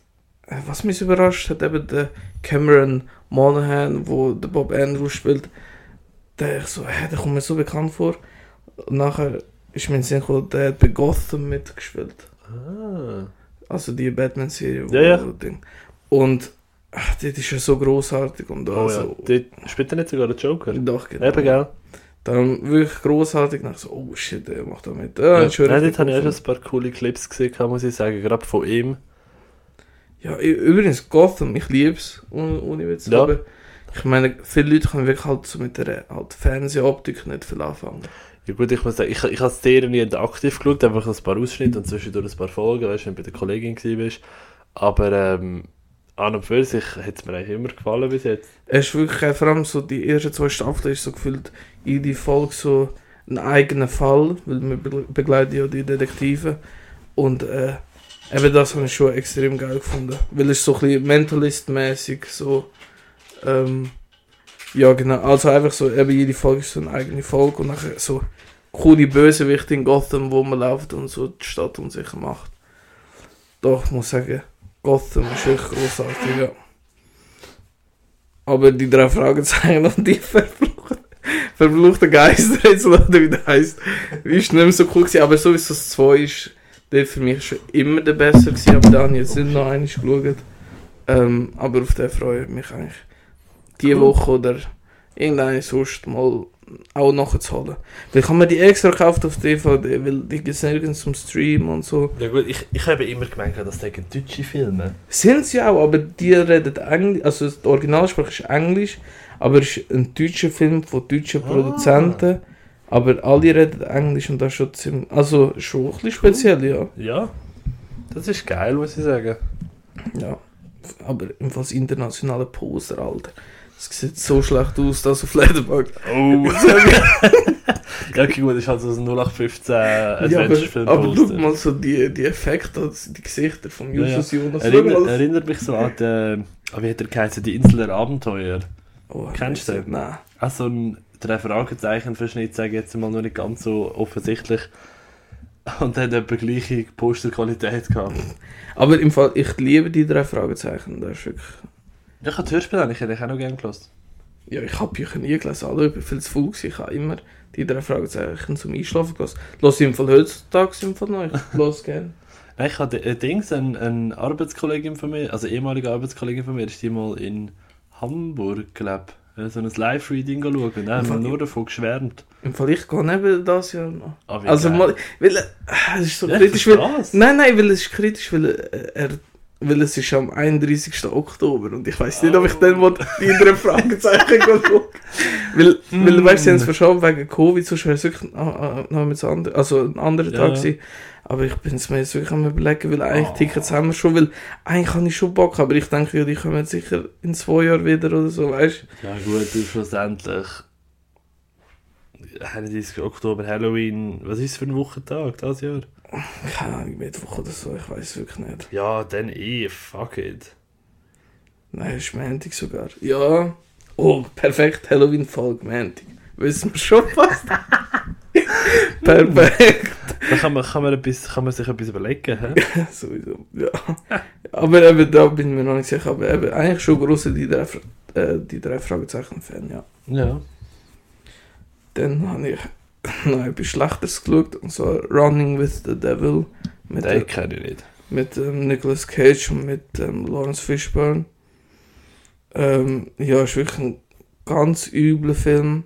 äh, was mich überrascht hat, eben der Cameron Monaghan, wo der Bob Andrews spielt, der ich so, hä, der kommt mir so bekannt vor. Und nachher ist mir in Sinn gekommen, der hat bei Gotham mitgespielt. Ah. Also die Batman-Serie. Ja, ja. Ding. Und ach, das ist ja so großartig und Oh also, ja. Dort spielt er nicht sogar den Joker? Doch, genau. Eben, gell? Dann wirklich großartig. Nach so, oh shit, der macht da mit. Ja, Ja, Nein, dort habe ich auch schon ein paar coole Clips gesehen, muss ich sagen, gerade von ihm. Ja, übrigens, Gotham, ich liebe es, ohne, ohne Witz. Ja. Aber ich meine, viele Leute können wirklich halt so mit der halt Fernsehoptik nicht viel anfangen. Ja gut, ich muss sagen, ich, ich habe die Serie nie aktiv geschaut, einfach ein paar Ausschnitte und zwischendurch ein paar Folgen, weißt du, wenn du bei der Kollegin warst. Aber ähm, an und für sich hat es mir eigentlich immer gefallen bis jetzt. Es ist wirklich, äh, vor allem so die ersten zwei Staffeln ist so gefühlt, jede Folge so einen eigenen Fall, weil wir be- begleiten ja die Detektive. Und äh, eben das habe ich schon extrem geil gefunden. Weil es so ein bisschen Mentalist-mäßig so. Ähm, ja, genau. Also einfach so, eben jede Folge ist so eine eigene Folge und nachher so coole Bösewichte in Gotham, wo man läuft und so die Stadt unsicher macht. Doch, ich muss sagen, Gotham ist echt großartig, ja. Aber die drei Fragezeichen und die <laughs> verfluchten, Geister, jetzt oder wie der heisst, ist nicht mehr so cool gewesen. Aber sowieso das 2 ist der für mich schon immer der besser gewesen, aber da habe ich jetzt nicht noch einmal geschaut. Ähm, aber auf den freue ich mich eigentlich. Die Cool. Woche oder irgendeine sonst mal auch nachzuholen. Weil ich habe mir die extra gekauft auf DVD, weil die gibt es nirgends zum Stream und so. Ja gut, ich, ich habe immer gemeint, das seien deutsche Filme. Sind sie auch, aber die reden Englisch, also die Originalsprache ist Englisch, aber es ist ein deutscher Film von deutschen Ah. Produzenten, aber alle reden Englisch und das ist schon ziemlich, also schon ein bisschen speziell, ja. Ja, das ist geil, muss ich sagen. ja. Aber ebenfalls internationale Poster, Alter. Das sieht so schlecht aus, das auf Letterboxd. Oh. ja, okay, gut, das ist halt so ein 0815 Ja, Adventure-Film. aber, aber schau mal so die, die Effekte, also die Gesichter von Ja, ja. Justus Jonas. Schau Erinnert, mich so an die, ah, wie hat er geheißen, die Insel der Abenteuer. Oh, Kennst du den? Nein. Auch so ein drei Fragezeichen-Verschnitt, sage ich jetzt mal noch nicht ganz so offensichtlich. Und der hat etwa gleiche Posterqualität gehabt. Aber im Fall, ich liebe die drei Fragezeichen. Das ist wirklich Ja, ich habe das Hörspiel eigentlich, hätte ich auch noch gerne gelassen. Ja, ich habe Bücher nie gelesen, alle über viel zu gewesen. Ich habe immer die drei Fragezeichen zum Einschlafen gelesen. Los im Fall heutzutage im Fall noch. Ich los gerne. <laughs> Nein, ich hatte ein Dings, ein, ein Arbeitskollegin von mir, also ehemalige Arbeitskollegin von mir, ist die mal in Hamburg, glaube ich, so ein Live-Reading schauen dann haben wir nur davon geschwärmt. Im Fall ich gehe neben das Jahr noch. Wie Also geil. mal, weil äh, es ist so Ja, kritisch, weil, nein, nein, weil es ist kritisch, weil äh, er, weil es ist am 31. Oktober und ich weiß nicht, ob ich Oh. dann mal die drei Fragezeichen schaue. weil, weil, weißt du, sie haben es Mm. verschoben wegen Covid, sonst wäre es wirklich äh, äh, noch mit andere, also ein anderer Ja. Tag gewesen. Aber ich bin es mir jetzt wirklich am überlegen, weil eigentlich Oh. Tickets haben wir schon, weil eigentlich habe ich schon Bock, aber ich denke, ja, die kommen sicher in zwei Jahren wieder oder so, weißt Ja gut, und schlussendlich 31. Oktober, Halloween, was ist für ein Wochentag das Jahr? Keine Ahnung, Mittwoch oder so, ich weiß wirklich nicht. Ja, dann eh, fuck it. Nein, ist Montag sogar. Ja. Oh, perfekt, Halloween-Folge, Montag. Wissen wir schon fast. <laughs> perfekt. Da kann man, kann, man etwas, kann man sich etwas überlegen, hä? Sowieso, ja. Aber eben, da bin ich mir noch nicht sicher. Aber eben, eigentlich schon große die drei, äh, die drei Fragezeichen-Fan, ja. Ja. Dann habe ich <laughs> noch etwas Schlechteres geschaut, und zwar Running with the Devil. Mit, Den äh, kenne ich nicht. mit ähm, Nicolas Cage und mit ähm, Lawrence Fishburne. Ähm, ja, ist wirklich ein ganz übler Film.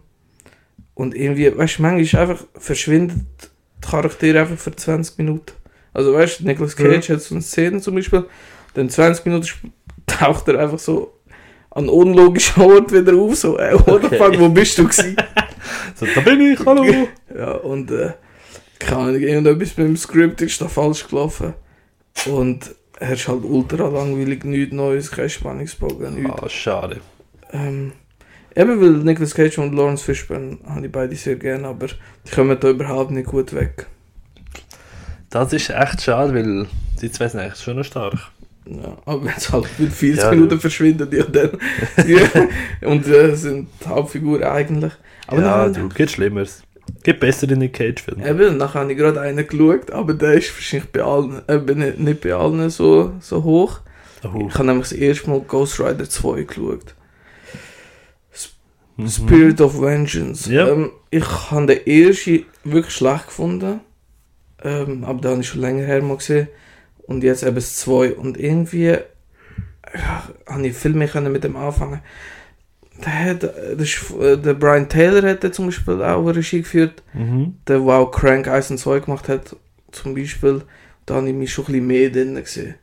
Und irgendwie, weißt du, manchmal ist einfach verschwindet die Charaktere einfach für 20 Minuten. Also weißt du, Nicolas Cage hat so eine Szene zum Beispiel, dann 20 Minuten <laughs> taucht er einfach so an unlogischen Ort wieder auf, so, äh, <laughs> what Okay. fuck, wo bist du gewesen? <laughs> So, da bin ich, hallo! <laughs> Ja, und äh, keine Ahnung, irgendetwas beim Skript ist da falsch gelaufen. Und er ist halt ultra langweilig, nichts Neues, kein Spannungsbogen, nichts. Ah, schade. Ähm, eben weil Nicolas Cage und Lawrence Fishburne habe ich beide sehr gerne, aber die kommen da überhaupt nicht gut weg. Das ist echt schade, weil die zwei sind eigentlich schon stark. Ja, aber wenn es halt mit 40 Ja, Minuten ja. verschwinden, ja dann. <laughs> ja, und äh, sind die Hauptfiguren eigentlich. Aber ja, nein, du, geht Schlimmeres. Gibt besser in den Cage-Film. Eben, nachher habe ich gerade einen geschaut, aber der ist wahrscheinlich bei allen, eben nicht, nicht bei allen so, so hoch. Oh. Ich habe nämlich das erste Mal Ghost Rider 2 geschaut. Mhm. Spirit of Vengeance. Ja. Ähm, ich habe den ersten wirklich schlecht gefunden. Ähm, aber den habe ich schon länger her mal gesehen. Und jetzt eben das 2. Und irgendwie ja, habe ich viel mehr können mit dem anfangen. Der, hat, äh, der Brian Taylor hat zum Beispiel auch Regie geführt Mhm. der der auch Crank 1 und 2 gemacht hat, zum Beispiel, da habe ich mich schon ein bisschen mehr drin gesehen.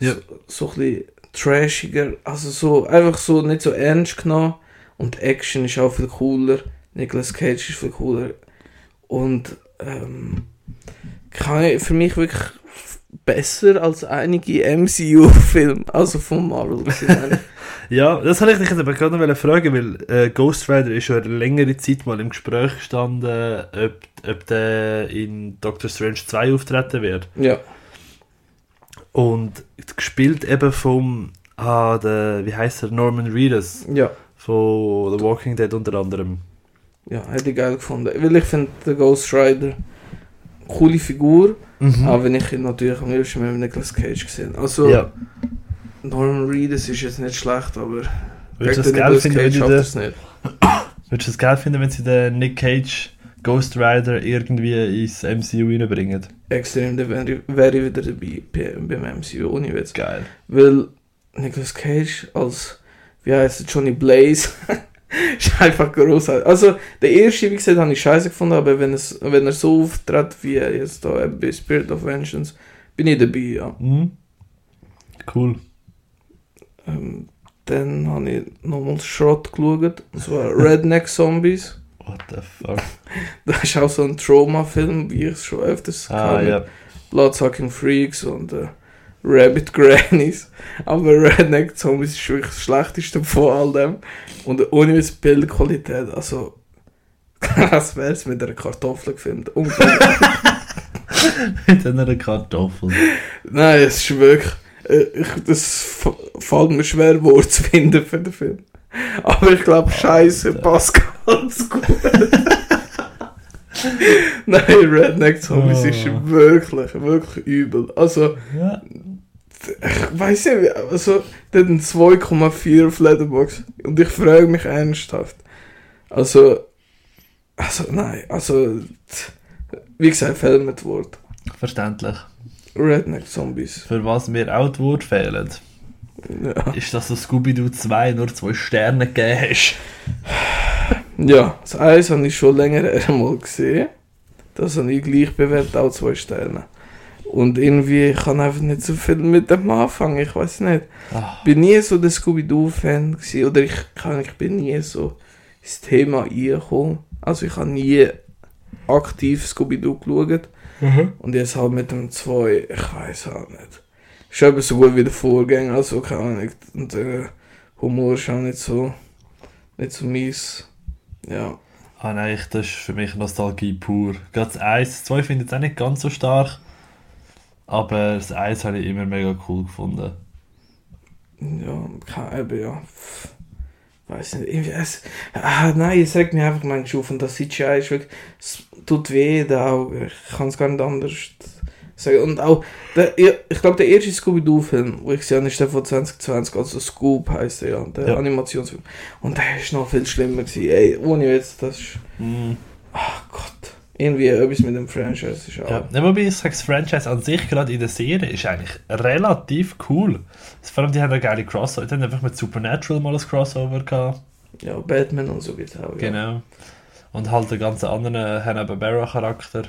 Ja. So, so ein bisschen trashiger, also so, einfach so nicht so ernst genommen. Und Action ist auch viel cooler. Nicolas Cage ist viel cooler. Und, ähm, kann ich, für mich wirklich besser als einige MCU-Filme, also von Marvel. <laughs> Ja, das habe ich dich jetzt aber gerade noch fragen, weil äh, Ghost Rider ist schon längere Zeit mal im Gespräch gestanden, ob, ob der in Doctor Strange 2 auftreten wird. Ja. Und gespielt eben vom, ah, der, wie heißt er, Norman Reedus Ja. von The Walking Dead unter anderem. Ja, hätte ich geil gefunden. Weil ich finde, der Ghost Rider coole Figur, Mhm. auch wenn ich ihn natürlich am liebsten mit Nicolas Cage gesehen Also, ja. Norman Reedus ist jetzt nicht schlecht, aber Würdest du es geil finden, wenn Cage sie den, er's nicht. <coughs> würdest du es geil finden, wenn sie den Nick Cage Ghost Rider irgendwie ins MCU reinbringen? Extrem, da wäre ich, wär ich wieder dabei bei- beim MCU, ohne Witz. Geil. Weil Nicolas Cage als, wie heißt Johnny Blaze, <laughs> <laughs> ist einfach großartig. Also, der erste, wie gesagt, habe ich scheiße gefunden, aber wenn, es, wenn er so auftritt, wie er jetzt da bei Spirit of Vengeance, bin ich dabei, ja. Mhm. Cool. Ähm, dann habe ich nochmal Schrott geschaut, und zwar <laughs> Redneck Zombies. What the fuck? <laughs> Das ist auch so ein Trauma-Film, wie ich es schon öfters Ah, hatte. ja. Bloodsucking Freaks und äh, Rabbit Grannies. Aber Redneck Zombies ist wirklich das Schlechteste von all dem. Und ohne diese Bildqualität, also. <laughs> Was wäre es mit einer Kartoffel gefilmt? <laughs> Mit einer Kartoffel. Nein, es ist wirklich. äh, Ich, das fällt mir schwer, Wort zu finden für den Film. Aber ich glaube, Scheiße passt ganz gut. <laughs> Nein, Redneck Zombies Oh. ist wirklich, wirklich übel. Also. Ja. Ich weiß wie- also, der hat einen 2,4 auf Letterboxd und ich frage mich ernsthaft. Also, also, nein, also, wie gesagt, fehlt mir das Wort. Verständlich. Redneck Zombies. Für was mir auch die Worte fehlen, Ja. ist, dass du Scooby-Doo 2 nur zwei Sterne gegeben hast. ja, das Eis habe ich schon länger <laughs> einmal gesehen. Das habe ich gleich bewertet, auch zwei Sterne. Und irgendwie, ich kann einfach nicht so viel mit dem anfangen, ich weiß nicht. Ah, bin nie so der Scooby-Doo-Fan oder ich, kann, ich bin nie so ins Thema eingekommen. Also ich habe nie aktiv Scooby-Doo geschaut. Und jetzt halt mit dem 2, ich weiß auch nicht. Ist eben so gut wie der Vorgänger, also keine Ahnung. Und der Humor ist auch nicht so, nicht so mies. Ja. Ah nein, ich- das ist für mich Nostalgie pur. 1, das 2 finde ich jetzt auch nicht ganz so stark. Aber das 1 habe ich immer mega cool gefunden. Ja, kann eben, ja. Weiß nicht, irgendwie, es, ah, nein, es regt mich einfach manchmal auf und das CGI ist wirklich, es tut weh den Augen, ich kann es gar nicht anders sagen. Und auch, der, ich, ich glaube, der erste Scooby-Doo-Film, wo ich gesehen habe, ist der von 2020, also Scoop heisst der ja, der Ja. Animationsfilm. Und der ist noch viel schlimmer gewesen, ey, ohne jetzt, das ist, Mm. ach Gott, irgendwie etwas mit dem Franchise ist auch. Ja. Ja, wobei ich sage, das Franchise an sich gerade in der Serie ist eigentlich relativ cool. Vor allem die haben eine geile Crossover. Die haben einfach mit Supernatural mal ein Crossover gehabt. Ja, Batman und so geht auch, ja. Genau. Und halt den ganzen anderen Hanna-Barbera-Charakter.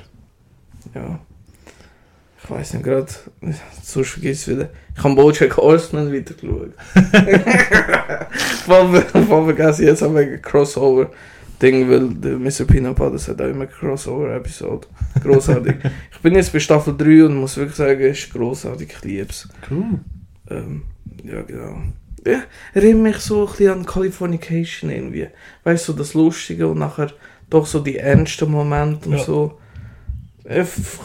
Ja. Ich weiß nicht gerade, <laughs> sonst vergiss wieder. Ich habe Bojack Horseman wieder geschaut. <laughs> <laughs> Voll voll vergessen, jetzt haben wir ein Crossover-Ding, weil der Mr. Peanut Butter hat auch immer Crossover-Episode. Großartig. <laughs> ich bin jetzt bei Staffel 3 und muss wirklich sagen, es ist großartig, ich liebe es. Cool. Ähm, ja, genau. Ja, erinnert mich so ein bisschen an Californication irgendwie. Weißt du, so das Lustige und nachher doch so die ernsten Momente und Ja. so. Äh,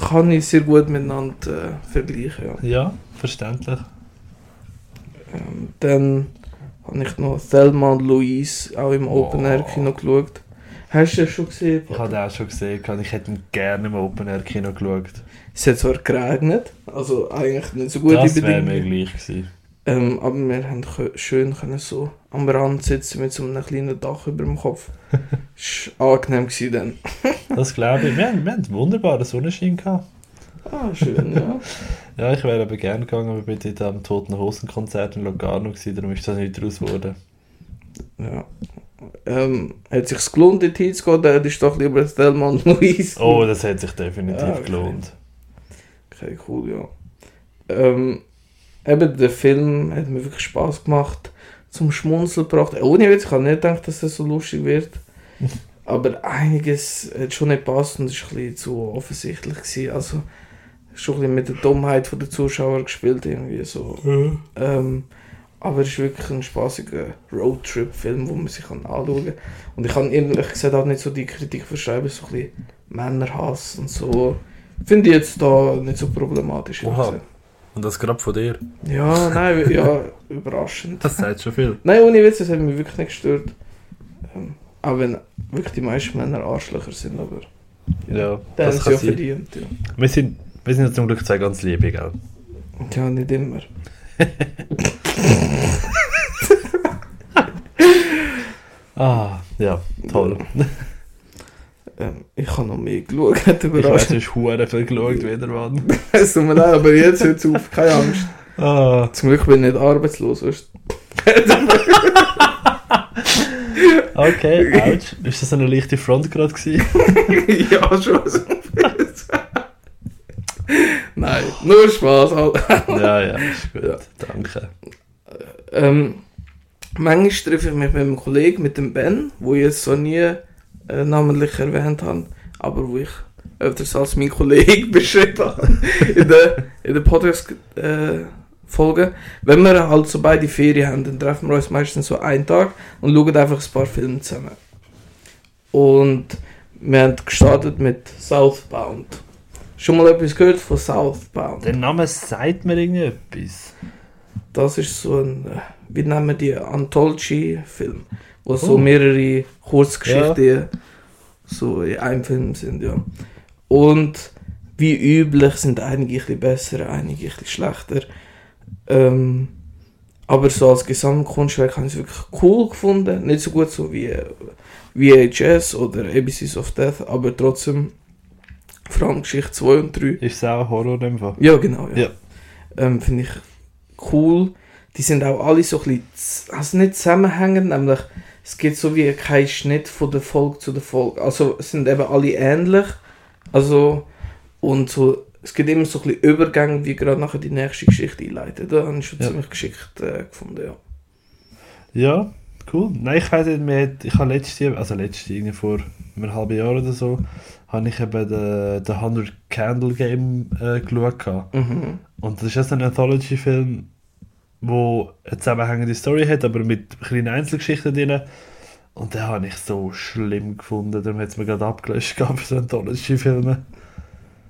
kann ich sehr gut miteinander äh, vergleichen, ja. Ja, verständlich. Ähm, dann habe ich noch Thelma und Louise auch im Open Air Kino geschaut. Hast du das schon gesehen? Ich habe den auch schon gesehen. Ich hätte ihn gerne im Open Air Kino geschaut. Es hat zwar geregnet, also eigentlich nicht so gute das wäre mir Bedingungen. gleich gewesen. Ähm, aber wir haben kö- schön können so am Rand sitzen mit so einem kleinen Dach über dem Kopf. <laughs> Das war angenehm gewesen dann. <laughs> Das glaube ich. Wir haben, wir haben wunderbaren Sonnenschein gehabt. Ah, schön, ja. <laughs> Ja, ich wäre aber gerne gegangen, aber bin dort am Toten Hosen Konzert in Locarno gewesen, darum ist das nicht daraus geworden. ja. Ähm, hat es sich gelohnt, dort hinzugehen? Dann du doch lieber Thelma und Louise. Oh, das hat sich definitiv Ah, okay. gelohnt. Okay, cool, ja. Ähm, eben, der Film hat mir wirklich Spaß gemacht, zum Schmunzeln gebracht. Ohne Witz, ich habe nicht gedacht, dass das so lustig wird. <laughs> Aber einiges hat schon nicht gepasst und es war ein bisschen zu offensichtlich. Gewesen. Also, schon ein bisschen mit der Dummheit der Zuschauer gespielt, irgendwie so. Ähm, Aber es ist wirklich ein spaßiger Roadtrip-Film, den man sich anschauen kann. Und ich kann ehrlich gesagt auch nicht so die Kritik verschreiben, so ein bisschen Männerhass und so. Finde ich jetzt da nicht so problematisch. Oha. Und das gerade von dir. Ja, nein, <laughs> ja, überraschend. Das sagt schon viel. Nein, ohne Witz, das hat mich wirklich nicht gestört. Ähm, auch wenn wirklich die meisten Männer Arschlöcher sind, aber Ja, dann haben das sie kann ja sein. verdient. Ja. Wir sind, wir sind ja zum Glück zwei ganz liebe, gell? ja, nicht immer. <laughs> Ah, ja, toll. Ähm, ich habe noch mehr geschaut, Ich weiß, du hast hure viel geschaut wieder, Mann. <laughs> Es tut mir leid, aber jetzt hört es auf, keine Angst. Ah, Zum Glück bin ich nicht arbeitslos, weißt <laughs> okay, ouch. Ist das eine leichte Front gerade gewesen? <laughs> ja, schon so. Nein, nur Spaß. Alter. ja, ja, ist gut. Ja. Danke. Ähm, manchmal treffe ich mich mit einem Kollegen, mit dem Ben, wo ich jetzt so nie äh, namentlich erwähnt habe, aber wo ich öfters als mein Kollege <laughs> beschrieben habe in der, in der Podcast-Folge. Wenn wir halt so beide Ferien haben, dann treffen wir uns meistens so einen Tag und schauen einfach ein paar Filme zusammen. Und wir haben gestartet mit Southbound. Schon mal etwas gehört von Southbound? Der Name sagt mir irgendetwas. Das ist so ein, äh, wie nennen wir die, Anthology-Film, wo so Oh. mehrere Kurzgeschichten so in einem Film sind, ja. Und wie üblich sind einige ein bisschen besser, einige ein bisschen schlechter. Ähm, aber so als Gesamtkunstwerk habe ich es wirklich cool gefunden. Nicht so gut so wie äh, VHS oder ABCs of Death, aber trotzdem vor allem Geschichte 2 und 3 Ist es auch Horror Fall? ja, genau. Ja. Ja. Ähm, Finde ich cool. Die sind auch alle so ein bisschen, also nicht zusammenhängend, nämlich es gibt so wie kein Schnitt von der Folge zu der Folge. Also es sind eben alle ähnlich. Also, und so, es gibt immer so ein bisschen Übergänge, wie gerade nachher die nächste Geschichte einleiten. Da habe ich schon Ja. ziemlich geschickt äh, gefunden, ja. Ja, cool. Nein, ich weiß nicht, ich habe letztes Jahr, also letztes irgendwie vor einem halben Jahr oder so, habe ich eben den, den 100 Candle Game äh, geschaut. Mhm. Und das ist jetzt ein Anthology-Film, wo eine zusammenhängende Story hat, aber mit kleinen Einzelgeschichten drin. Und den habe ich so schlimm gefunden, darum hat es mir gerade abgelöscht gehabt für so Anthology-Filme.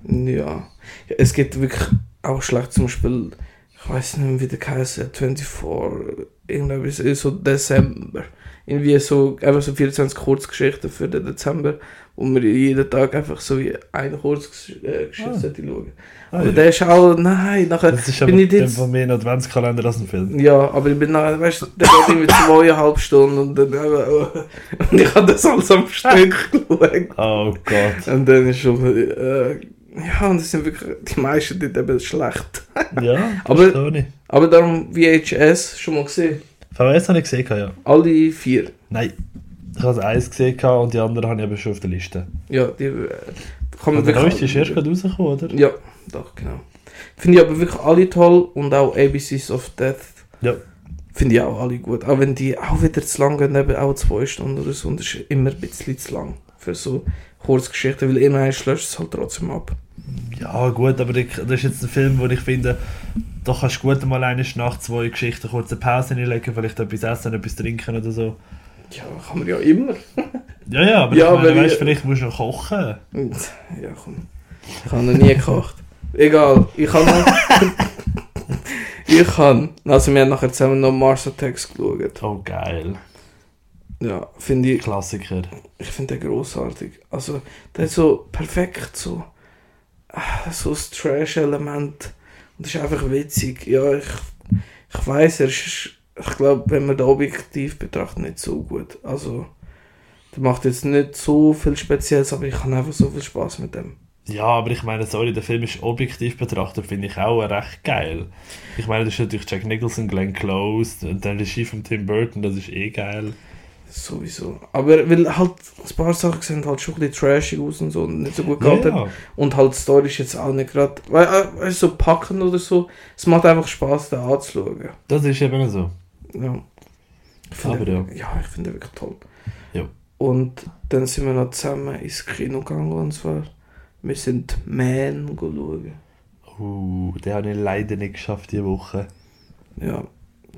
Ja. ja. Es gibt wirklich auch schlecht zum Beispiel, weiß nicht wie der heißt, 24, irgendetwas, äh, so Dezember. Irgendwie so, einfach so 24 Kurzgeschichten für den Dezember, wo wir jeden Tag einfach so wie eine Kurzgeschichte Ah. schauen. Ah, Aber der ist auch, nein, nachher Das ist bin ich jetzt, dem Fall mehr ein Adventskalender als ein Film. ja, aber ich bin nachher, weißt du, der geht irgendwie zweieinhalb Stunden und dann, äh, <laughs> und ich habe das alles am Stück <laughs> geschaut. Oh Gott. Und dann ist schon, äh, ja, und das sind wirklich, die meisten dort eben schlecht. Ja, <laughs> Aber- ich. Aber darum VHS schon mal gesehen. VHS habe ich gesehen, ja. Alle vier. Nein, ich habe eins gesehen und die anderen habe ich eben schon auf der Liste. Ja, die äh, kann man wirklich. neueste ist erst gerade rausgekommen, oder? Ja, doch, genau. Finde ich aber wirklich alle toll und auch ABCs of Death. Ja. Finde ich auch alle gut. Auch wenn die auch wieder zu lang gehen, eben auch zwei Stunden oder so. Und das ist immer ein bisschen zu lang für so Kurzgeschichten, weil immer löscht es halt trotzdem ab. Ja, gut, aber ich, das ist jetzt ein Film, wo ich finde, da kannst du gut mal eine Nacht zwei Geschichten kurz eine Pause hinlegen, vielleicht etwas essen, etwas trinken oder so. Ja, kann man ja immer. <laughs> Ja, ja, aber Ja, ich meine, weißt, ich- vielleicht musst du noch kochen. <laughs> Ja, komm. Ich habe noch nie gekocht. Egal, ich habe noch. <laughs> ich habe. Also, wir haben nachher zusammen noch Mars Attacks geschaut. Oh, geil. Ja, finde ich. Klassiker. Ich finde den großartig. Also, der ist so perfekt, so. ah, So das Trash-Element. Und das ist einfach witzig. Ja, ich. Ich weiß, er ist. Ich glaube, wenn man den objektiv betrachtet, nicht so gut. Also. Der macht jetzt nicht so viel Spezielles, aber ich habe einfach so viel Spaß mit dem. Ja, aber ich meine, sorry, der Film ist objektiv betrachtet, finde ich auch recht geil. Ich meine, das ist natürlich Jack Nicholson, Glenn Close und dann Regie von Tim Burton, das ist eh geil. Sowieso. Aber weil halt ein paar Sachen sehen halt schon ein bisschen trashig aus und so und nicht so gut Ja, gehalten. ja. Und halt die Story ist jetzt auch nicht gerade, weil, äh, so packen oder so. Es macht einfach Spaß, den anzuschauen. Das ist eben so. Ja. Ich finde, Aber ja. ja, ich finde den wirklich toll. Ja. Und dann sind wir noch zusammen ins Kino gegangen und zwar, wir sind Man schauen. Uh, den habe ich leider nicht geschafft diese Woche. Ja.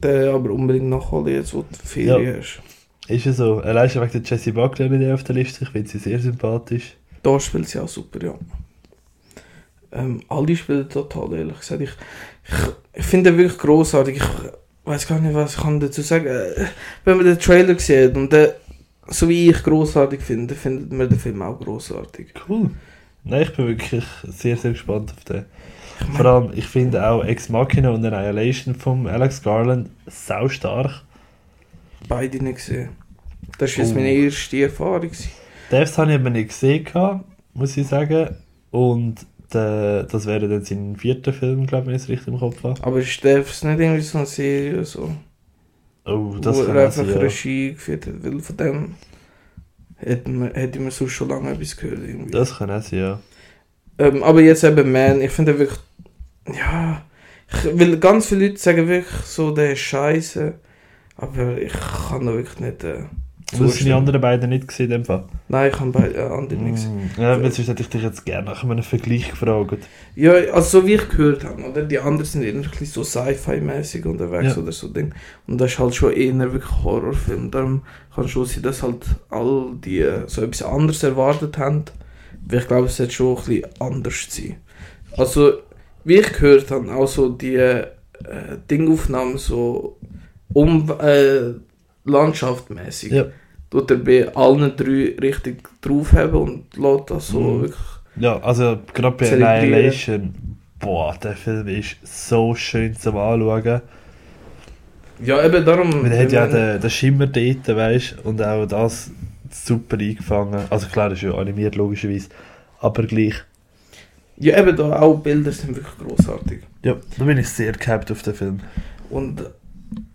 Den aber unbedingt nachholen, jetzt wo du Ferien hast. Ist ja so. Allein schon wegen der Jessie Buckley mit auf der Liste. Ich finde sie sehr sympathisch. Da spielt sie auch super, ja. Ähm, alle spielen total, ehrlich gesagt. Ich, ich, ich finde den wirklich großartig. Ich weiß gar nicht, was ich kann dazu sagen äh, Wenn man den Trailer sieht und den, so wie ich großartig finde, findet man den Film auch großartig. Cool. Nein, ich bin wirklich sehr, sehr gespannt auf den. Ich mein- Vor allem, ich finde auch Ex Machina und Annihilation von Alex Garland sau stark. Beide nicht gesehen. Das war jetzt Oh. meine erste Erfahrung. Devs habe ich aber nicht gesehen, muss ich sagen. Und der, das wäre dann sein vierter Film, glaube ich, wenn ich es richtig im Kopf habe. Aber ist Devs nicht irgendwie so eine Serie, so, Oh, das wo er einfach sein, ja. Regie geführt hat? Weil von dem hätte man, hätte man sonst schon lange etwas gehört. Irgendwie. Das kann auch sein, ja. Ähm, aber jetzt eben Man, ich finde wirklich, ja, ich, weil ganz viele Leute sagen wirklich so, der ist scheiße, aber ich kann da wirklich nicht äh, Du hast die anderen beiden nicht gesehen, in dem Fall. Nein, ich habe bei äh, anderen nichts. Mm, Ja, sonst hätte ich dich jetzt gerne nach einem Vergleich gefragt. Ja, also so wie ich gehört habe, oder? Die anderen sind eher ein bisschen so Sci-Fi-mäßig unterwegs Ja. oder so Ding. Und das ist halt schon eher wirklich Horrorfilm. Darum kann schon sein, dass halt all die äh, so etwas anderes erwartet haben. Weil ich glaube, es wird schon ein bisschen anders sein. Also, wie ich gehört habe, auch so die äh, Dingaufnahmen so um äh, landschaftmäßig. Ja. Tut er bei allen drei richtig draufhaben und lässt das so Mhm. wirklich Ja, also gerade bei. Annihilation, boah, der Film ist so schön zum Anschauen. Ja, eben darum. Man hat ja den, den Schimmer dort, weißt du, und auch das super eingefangen. Also klar, das ist ja animiert, logischerweise. Aber gleich. Ja, eben da auch Bilder sind wirklich großartig. Ja, da bin ich sehr gehypt auf den Film. Und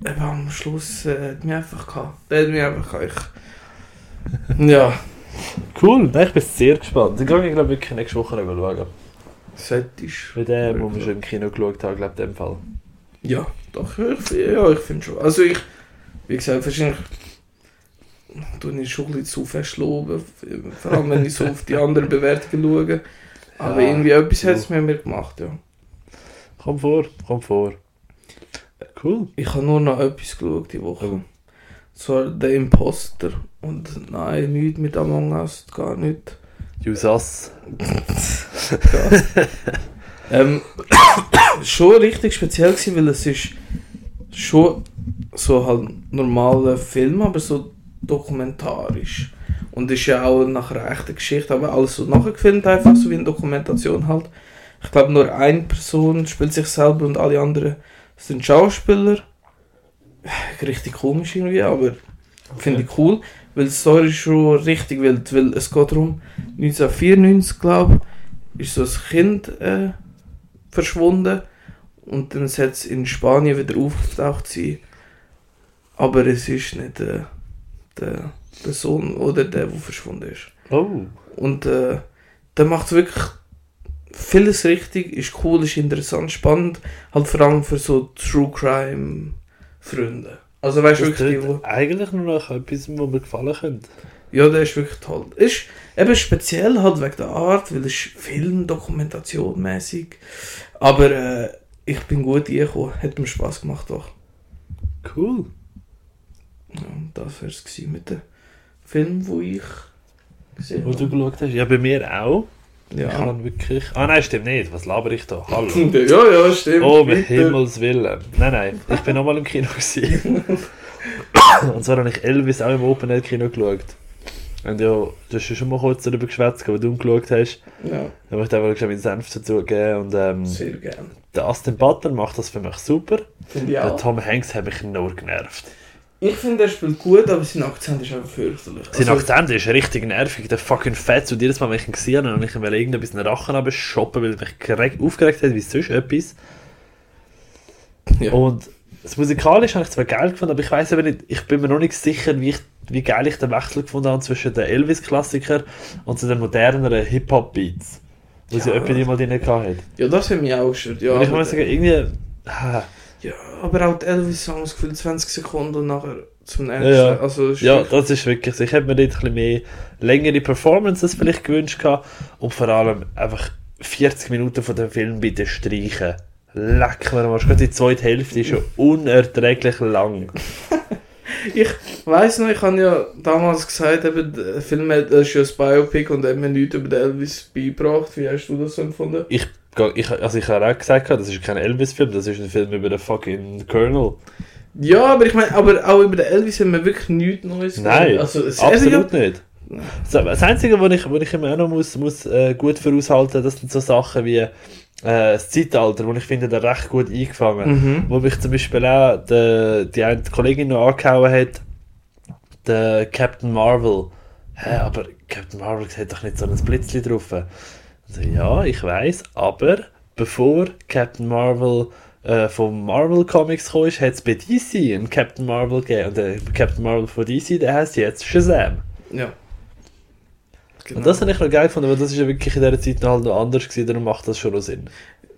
eben am Schluss äh, hat mich einfach gehabt. Der hat mich einfach gehabt. Ich, <laughs> ja, Cool, nein, ich bin sehr gespannt. Ich glaube, ich glaube wirklich nächste Woche schauen. sättig. Mit dem, wo wir schon im Kino geschaut haben, glaube ich, in dem Fall. Ja, doch, ich, ja, ich finde schon. Also ich, wie gesagt, wahrscheinlich tue ich schon ein bisschen zu fest loben. Vor allem, wenn ich so auf die <laughs> anderen Bewertungen schaue. Aber Ja, irgendwie etwas hat es mit mir gemacht, ja. Komm vor, komm vor. Cool. Ich habe nur noch etwas geschaut die Woche. Oh. So The Imposter. Und nein, nichts mit Among Us, gar nicht. Use us. <laughs> ähm, schon richtig speziell gewesen, weil es ist schon so halt normaler Film, aber so dokumentarisch. Und ist ja auch nach einer echten Geschichte, aber alles so nachgefilmt, einfach so wie eine Dokumentation halt. Ich glaube nur eine Person spielt sich selber und alle anderen sind Schauspieler. Richtig komisch irgendwie, aber finde ich cool, weil die Story ist schon richtig wild, weil es geht darum, 1994 glaube ich, ist so ein Kind äh, verschwunden und dann soll es in Spanien wieder aufgetaucht sein. Aber es ist nicht äh, der, der Sohn oder der, der verschwunden ist. Oh. Und äh, der macht wirklich vieles richtig, ist cool, ist interessant, spannend, halt vor allem für so True Crime Freunde. Also weißt du wirklich, wo, eigentlich nur noch etwas, was mir gefallen könnte. ja, der ist wirklich toll. Ist eben speziell halt wegen der Art, weil es Film, Dokumentation mäßig. Aber äh, ich bin gut eingekommen, hat mir Spaß gemacht auch. Cool. Ja, und das wäre es gewesen mit dem Film, wo ich gesehen Wo du habe. geschaut hast. Ja, bei mir auch. Ich Ja. kann wirklich... Ah nein, stimmt nicht. Was laber ich da? Hallo. <laughs> ja, ja, stimmt. Oh, mit bitte. Himmels Willen. Nein, nein. Ich bin nochmal im Kino gewesen. <laughs> Und zwar habe ich Elvis auch im Open Air Kino geschaut. Und ja, du hast ja schon mal kurz darüber geschwätzt, wo du ihn geschaut hast. Ja, Da möchte ich einfach meinen Senf dazu geben. Und ähm, sehr gerne. der Aston Butler macht das für mich super. Ich Der. Tom Hanks hat mich nur genervt. Ich finde, er spielt gut, aber sein Akzent ist einfach fürchterlich. Sein Also, Akzent ist richtig nervig. Der fucking Fett. Und jedes Mal, wenn ich ihn gesehen habe, habe ich ihm irgendetwas in den Rachen abgeschoppen, weil er mich geregt- aufgeregt hat, wie sonst etwas. Ja. Und das musikalisch habe ich zwar geil gefunden, aber ich weiß aber nicht, ich bin mir noch nicht sicher, wie, ich, wie geil ich den Wechsel gefunden habe zwischen den Elvis-Klassiker und zu den moderneren Hip-Hop-Beats. Wo sie Ja. etwa mal drin hat. ja, das hat mich auch gestört. Ja, und ich muss sagen, irgendwie. Ja, aber auch die Elvis-Songs gefühlt 20 Sekunden und nachher zum nächsten. Ja. Also, das ist Ja, wirklich- das ist wirklich so. Ich hätte mir dort ein bisschen mehr längere Performances vielleicht gewünscht gehabt und vor allem einfach 40 Minuten von dem Film bitte streichen. Leck mir. Gerade die zweite Hälfte ist schon unerträglich lang. <laughs> Ich weiss noch, ich habe ja damals gesagt, eben, der Film hat- ist ja ein Biopic und hat mir nichts über den Elvis beigebracht. Wie hast du das empfunden? Ich, ich, also ich habe auch gesagt, das ist kein Elvis-Film, das ist ein Film über den fucking Colonel. Ja, aber ich meine, aber auch über den Elvis haben wir wirklich nichts Neues Nein, also, absolut sicher- nicht. So, das Einzige, was ich, was ich immer auch noch muss, muss, äh, gut voraushalten das sind so Sachen wie äh, das Zeitalter, wo ich finde, der recht gut eingefangen. Mhm. Wo mich zum Beispiel auch die, die eine Kollegin noch angehauen hat, der Captain Marvel. Hä, aber Captain Marvel hat doch nicht so ein Blitzli drauf. Also, ja, ich weiß, aber bevor Captain Marvel äh, von Marvel Comics kam, hat es bei DC einen Captain Marvel gegeben. Und der Captain Marvel von DC, der heißt jetzt Shazam. Ja. Genau. Und das habe ich noch geil gefunden, weil das ist ja wirklich in dieser Zeit noch, halt noch anders gewesen, darum macht das schon noch Sinn.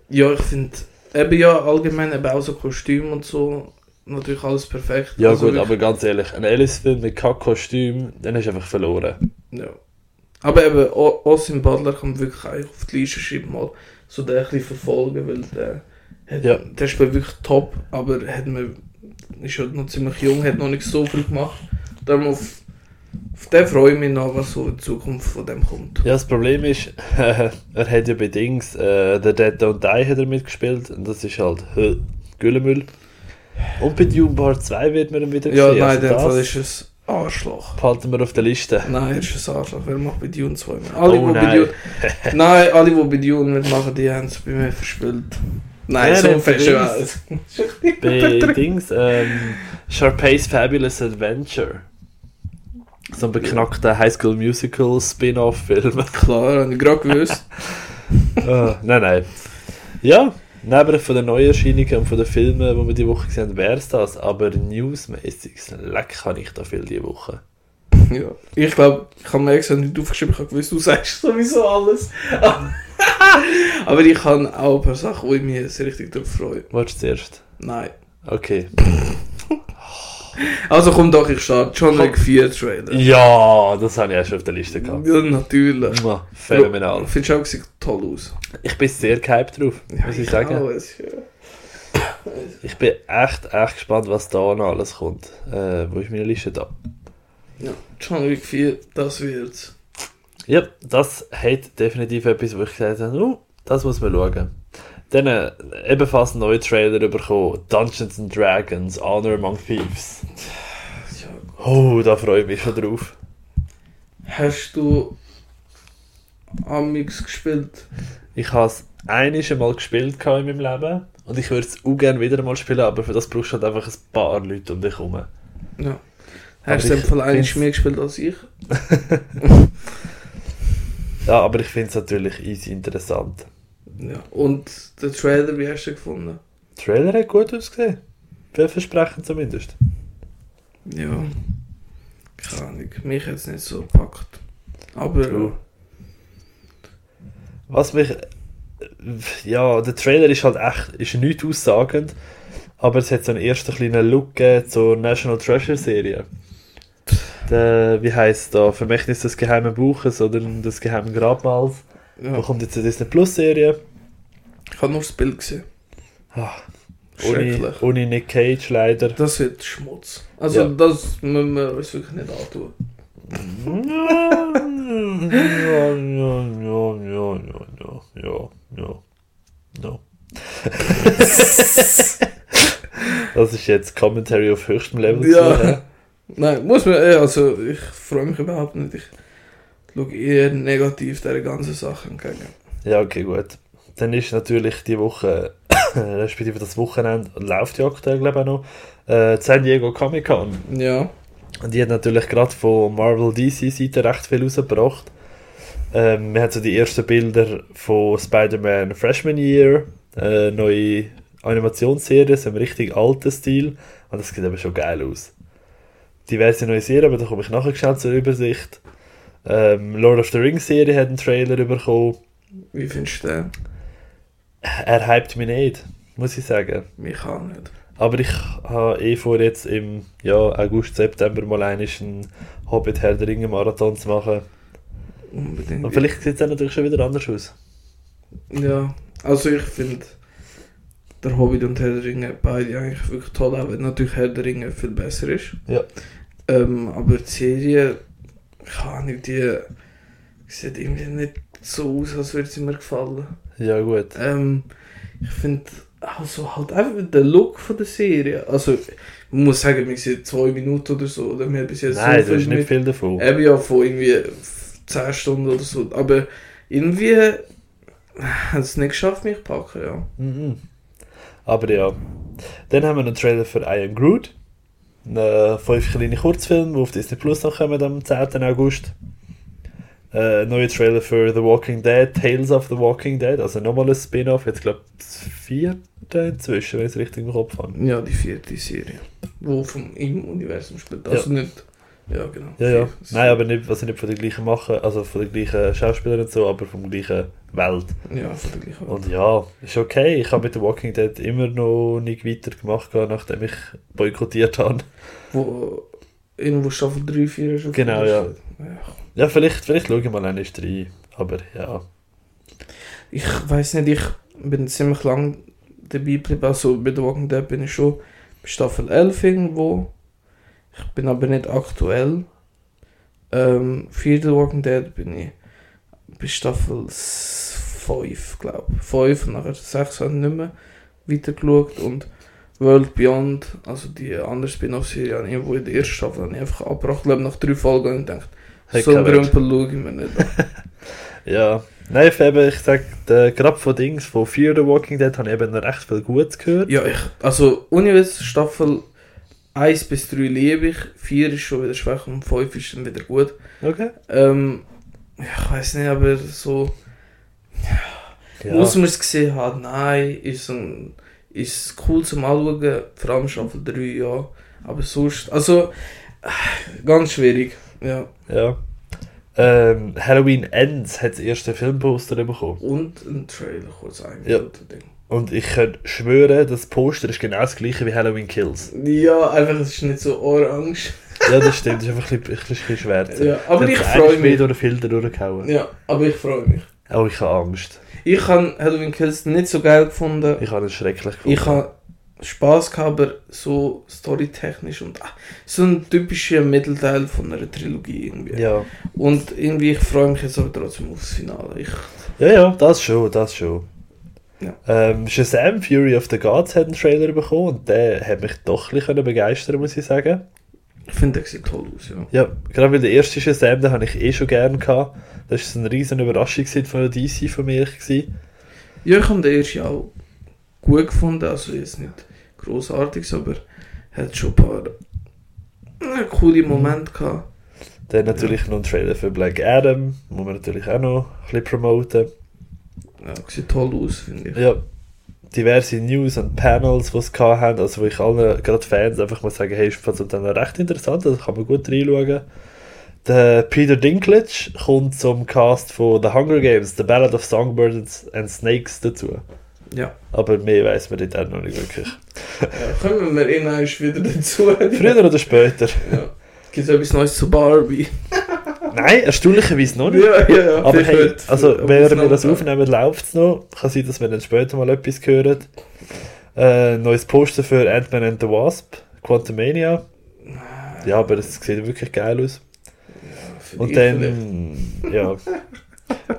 Ja, ich finde, eben ja, allgemein eben auch so Kostüm und so, natürlich alles perfekt. Ja Also gut, aber ganz ehrlich, ein Alice-Film mit kein Kostüm, dann hast du einfach verloren. Ja. Aber eben, Austin Butler man wirklich eigentlich auf die Liste schreiben, mal so den ein bisschen verfolgen, weil der, hat, Ja. der spielt wirklich top, aber hat man, ist halt noch ziemlich jung, hat noch nicht so viel gemacht. Darum auf, auf den freue ich mich noch, was so in Zukunft von dem kommt. Ja, das Problem ist, <laughs> er hat ja bei Dings, äh, The Dead Don't Die hat er mitgespielt und das ist halt Güllemüll. Und bei Dune Part 2 wird man ihn wieder Ja, sehen. nein, also in dem Fall ist es Arschloch. behalten wir auf der Liste. Nein, er ist ein Arschloch. Wer macht bei Dune zweimal? Alle, Oh, nein. Dune, <laughs> nein, alle, die bei Dune mitmachen, die haben es bei mir verspielt. Nein, Nein, so fest bei <laughs> Bei Dings, ähm, Sharpay's Fabulous Adventure. So ein beknackter High School Musical Spin-off-Film. Klar, habe ich gerade gewusst. <laughs> Ah, nein, nein. Ja, neben von den Neuerscheinungen und von den Filmen, die wir die Woche gesehen haben, wäre es das. Aber newsmäßig, leck kann ich da viel die Woche. Ja. Ich glaube, ich habe mir extra nicht aufgeschrieben, ich habe gewusst, du <laughs> sagst sowieso alles. <laughs> Aber ich habe auch ein paar Sachen, wo ich mich sehr richtig darauf freue. Wolltest du zuerst? Nein. Okay. <laughs> <laughs> Also komm doch, ich starte. John Wick 4 Trailer. Ja, das habe ich schon auf der Liste gehabt. Ja, natürlich. Mua, Phänomenal. Findest du auch, sieht toll aus? Ich bin sehr gehypt drauf, muss ich sagen. auch, es- ja. Ich bin echt, echt gespannt, was da noch alles kommt. Äh, wo ist meine Liste da? Ja, John Wick 4, das wird's. Ja, das hat definitiv etwas, wo ich gesagt habe, oh, das muss man schauen. Dann äh, ebenfalls ein neuer Trailer bekommen, Dungeons and Dragons, Honor Among Thieves. Oh, da freue ich mich schon drauf. Hast du Amix gespielt? Ich habe es einiges Mal gespielt in meinem Leben und ich würde es auch gerne wieder mal spielen, aber für das brauchst du halt einfach ein paar Leute um dich herum. Ja. Hast du im Fall find's- mehr gespielt als ich? <laughs> Ja, aber ich finde es natürlich easy interessant. Ja. Und der Trailer, wie hast du ihn gefunden? Der Trailer hat gut ausgesehen. Vielversprechend zumindest. Ja. Keine Ahnung. Mich hat es nicht so gepackt. Aber True. Was mich. Ja, der Trailer ist halt echt ist nicht aussagend, aber es hat so einen ersten kleinen Look zur National Treasure Serie. Der, wie heisst da? Vermächtnis des geheimen Buches oder des geheimen Grabmals. ja. Da kommt jetzt eine Disney Plus Serie. Ich habe nur das Bild gesehen. Ah, Schrecklich. ohne, ohne Nick Cage leider. Das wird Schmutz. Also ja. das müssen wir uns wirklich nicht antun. ja, ja, ja, ja, ja, ja, ja, ja. No. das ist jetzt Commentary auf höchstem Level. Ja. Zu, ne? Nein, muss man, also ich freue mich überhaupt nicht. Ich schaue eher negativ der ganzen Sachen entgegen. Ja, okay, gut. Dann ist natürlich die Woche, <coughs> respektive das Wochenende, läuft ja aktuell, glaube ich, noch, äh, San Diego Comic Con. Ja. Und die hat natürlich gerade von Marvel DC Seite recht viel rausgebracht. Ähm, wir haben so die ersten Bilder von Spider-Man Freshman Year, äh, neue Animationsserie, so im richtig alten Stil. Und das sieht aber schon geil aus. Diverse neue Serien, aber da komme ich nachher schnell zur Übersicht. Ähm, Lord of the Rings Serie hat einen Trailer bekommen. Wie findest du den? Er hypt mich nicht, muss ich sagen. Mich auch nicht. Aber ich habe eh vor, jetzt im ja, August, September mal einen Hobbit Herr der Ringe Marathon zu machen. Unbedingt. Und vielleicht sieht es dann natürlich schon wieder anders aus. Ja, also ich finde, der Hobbit und Herr der Ringe beide eigentlich wirklich toll, auch wenn natürlich Herr der Ringe viel besser ist. Ja. Ähm, aber die Serie, kann nicht, die sieht irgendwie nicht so aus, als würde sie mir gefallen. Ja, gut. Ähm, ich finde also halt einfach der Look von der Serie. Also, man muss sagen, wir sind zwei Minuten oder so, oder wir haben bis jetzt Nein, so da ist nicht mit- viel davon. Eben ja von irgendwie 10 Stunden oder so. Aber irgendwie hat es nicht geschafft, mich zu packen, ja. Mhm. Aber ja. Dann haben wir einen Trailer für I Am Groot. Einen fünf kleine Kurzfilm, die auf Disney Plus noch kommen am 10. August. Äh, ein neuer Trailer für The Walking Dead, Tales of the Walking Dead, also nochmal ein Spin-off, jetzt glaube ich das vierte inzwischen, wenn ich es richtig im Kopf habe. Ja, die vierte Serie. Wo vom im Universum spielt. Also nicht. Ja, genau. Ja, ja. Nein, aber nicht, also nicht von der gleichen Macher, also von der gleichen Schauspielerin und so, aber von der gleichen Welt. Ja, von der gleichen Und ja, ist okay. Ich habe mit The Walking Dead immer noch nicht weitergemacht, nachdem ich boykottiert habe. Wo irgendwo Staffel 3, 4 ist. Genau, ja. ja. Ja, vielleicht, vielleicht schaue ich mal eine rein. Aber ja. Ich weiß nicht, ich bin ziemlich lang dabei geblieben. Also bei The Walking Dead bin ich schon bei Staffel 11 irgendwo. Ich bin aber nicht aktuell. Ähm, für The Walking Dead bin ich bei Staffel 5, glaube ich. 5 und nachher 6 habe ich nicht mehr weitergeschaut. Und World Beyond, also die andere Spin-off-Serie, habe ich irgendwo in der ersten Staffel habe ich einfach abgebracht. Glaube, nach drei Folgen und gedacht, Hey, so ein. Grümpel schaue ich mir nicht an. <laughs> Ja. Nein, ich, eben, ich sag, der, gerade von Dings, von Fear the Walking Dead, habe ich eben noch recht viel Gutes gehört. Ja, ich, also Universe Staffel 1 bis 3 liebe ich, 4 ist schon wieder schwach und 5 ist dann wieder gut. Okay. Ähm, ich weiß nicht, aber so, Ja. muss man es gesehen haben, nein, ist, ein, ist cool zum Anschauen, vor allem Staffel 3, ja. Aber sonst, also, ganz schwierig, ja. ja. Ähm, Halloween Ends hat das erste Filmposter bekommen. Und ein Trailer, kurz ein Ja. Ding. Und ich könnte schwören, das Poster ist genau das gleiche wie Halloween Kills. Ja, einfach, es ist nicht so orange. Ja, das stimmt, das ist einfach ein bisschen, ein bisschen schwärzer. Ja, aber ich freue eigentlich mich. durch den Filter durchgehauen. Ja, aber ich freue mich. Oh, ich habe Angst. Ich habe Halloween Kills nicht so geil gefunden. Ich habe es schrecklich gefunden. Ich habe Spaß gehabt, aber so storytechnisch und ah, so ein typischer Mittelteil von einer Trilogie irgendwie. Ja. Und irgendwie, ich freue mich jetzt aber trotzdem aufs Finale. Ich, ja, ja, das schon, das schon. Ja. Ähm, Shazam Fury of the Gods hat einen Trailer bekommen und der hat mich doch ein bisschen begeistern muss ich sagen. Ich finde, der sieht toll aus, ja. Ja, gerade weil der erste Shazam, den habe ich eh schon gern gehabt. Das war eine riesen Überraschung von der DC für mich. Gewesen. Ja, ich habe den ersten auch gut gefunden, also jetzt nicht großartig, aber hat schon ein paar äh, coole Momente gehabt. Dann natürlich noch ein Trailer für Black Adam, muss man natürlich auch noch ein bisschen promoten. Ja, sieht toll aus, finde ich. Ja, diverse News und Panels, die es haben, also wo ich allen, gerade Fans, einfach mal sagen, hey, ist von dann recht interessant, also kann man gut reinschauen. Der Peter Dinklage kommt zum Cast von The Hunger Games, The Ballad of Songbirds and Snakes dazu. Ja. Aber mehr weiß man dort noch nicht wirklich. ja kommen wir irgendwann wieder dazu. Früher oder später. Ja. Gibt es etwas Neues zu Barbie? <laughs> Nein, erstaunlicherweise noch nicht. Ja, ja, ja. Aber hey, wird- also während wir das aufnehmen, läuft es noch. Kann sein, dass wir dann später mal etwas hören. Äh, neues Poster für Ant-Man and the Wasp, Quantumania. Ja, aber das sieht wirklich geil aus. Und vielleicht. dann, ja,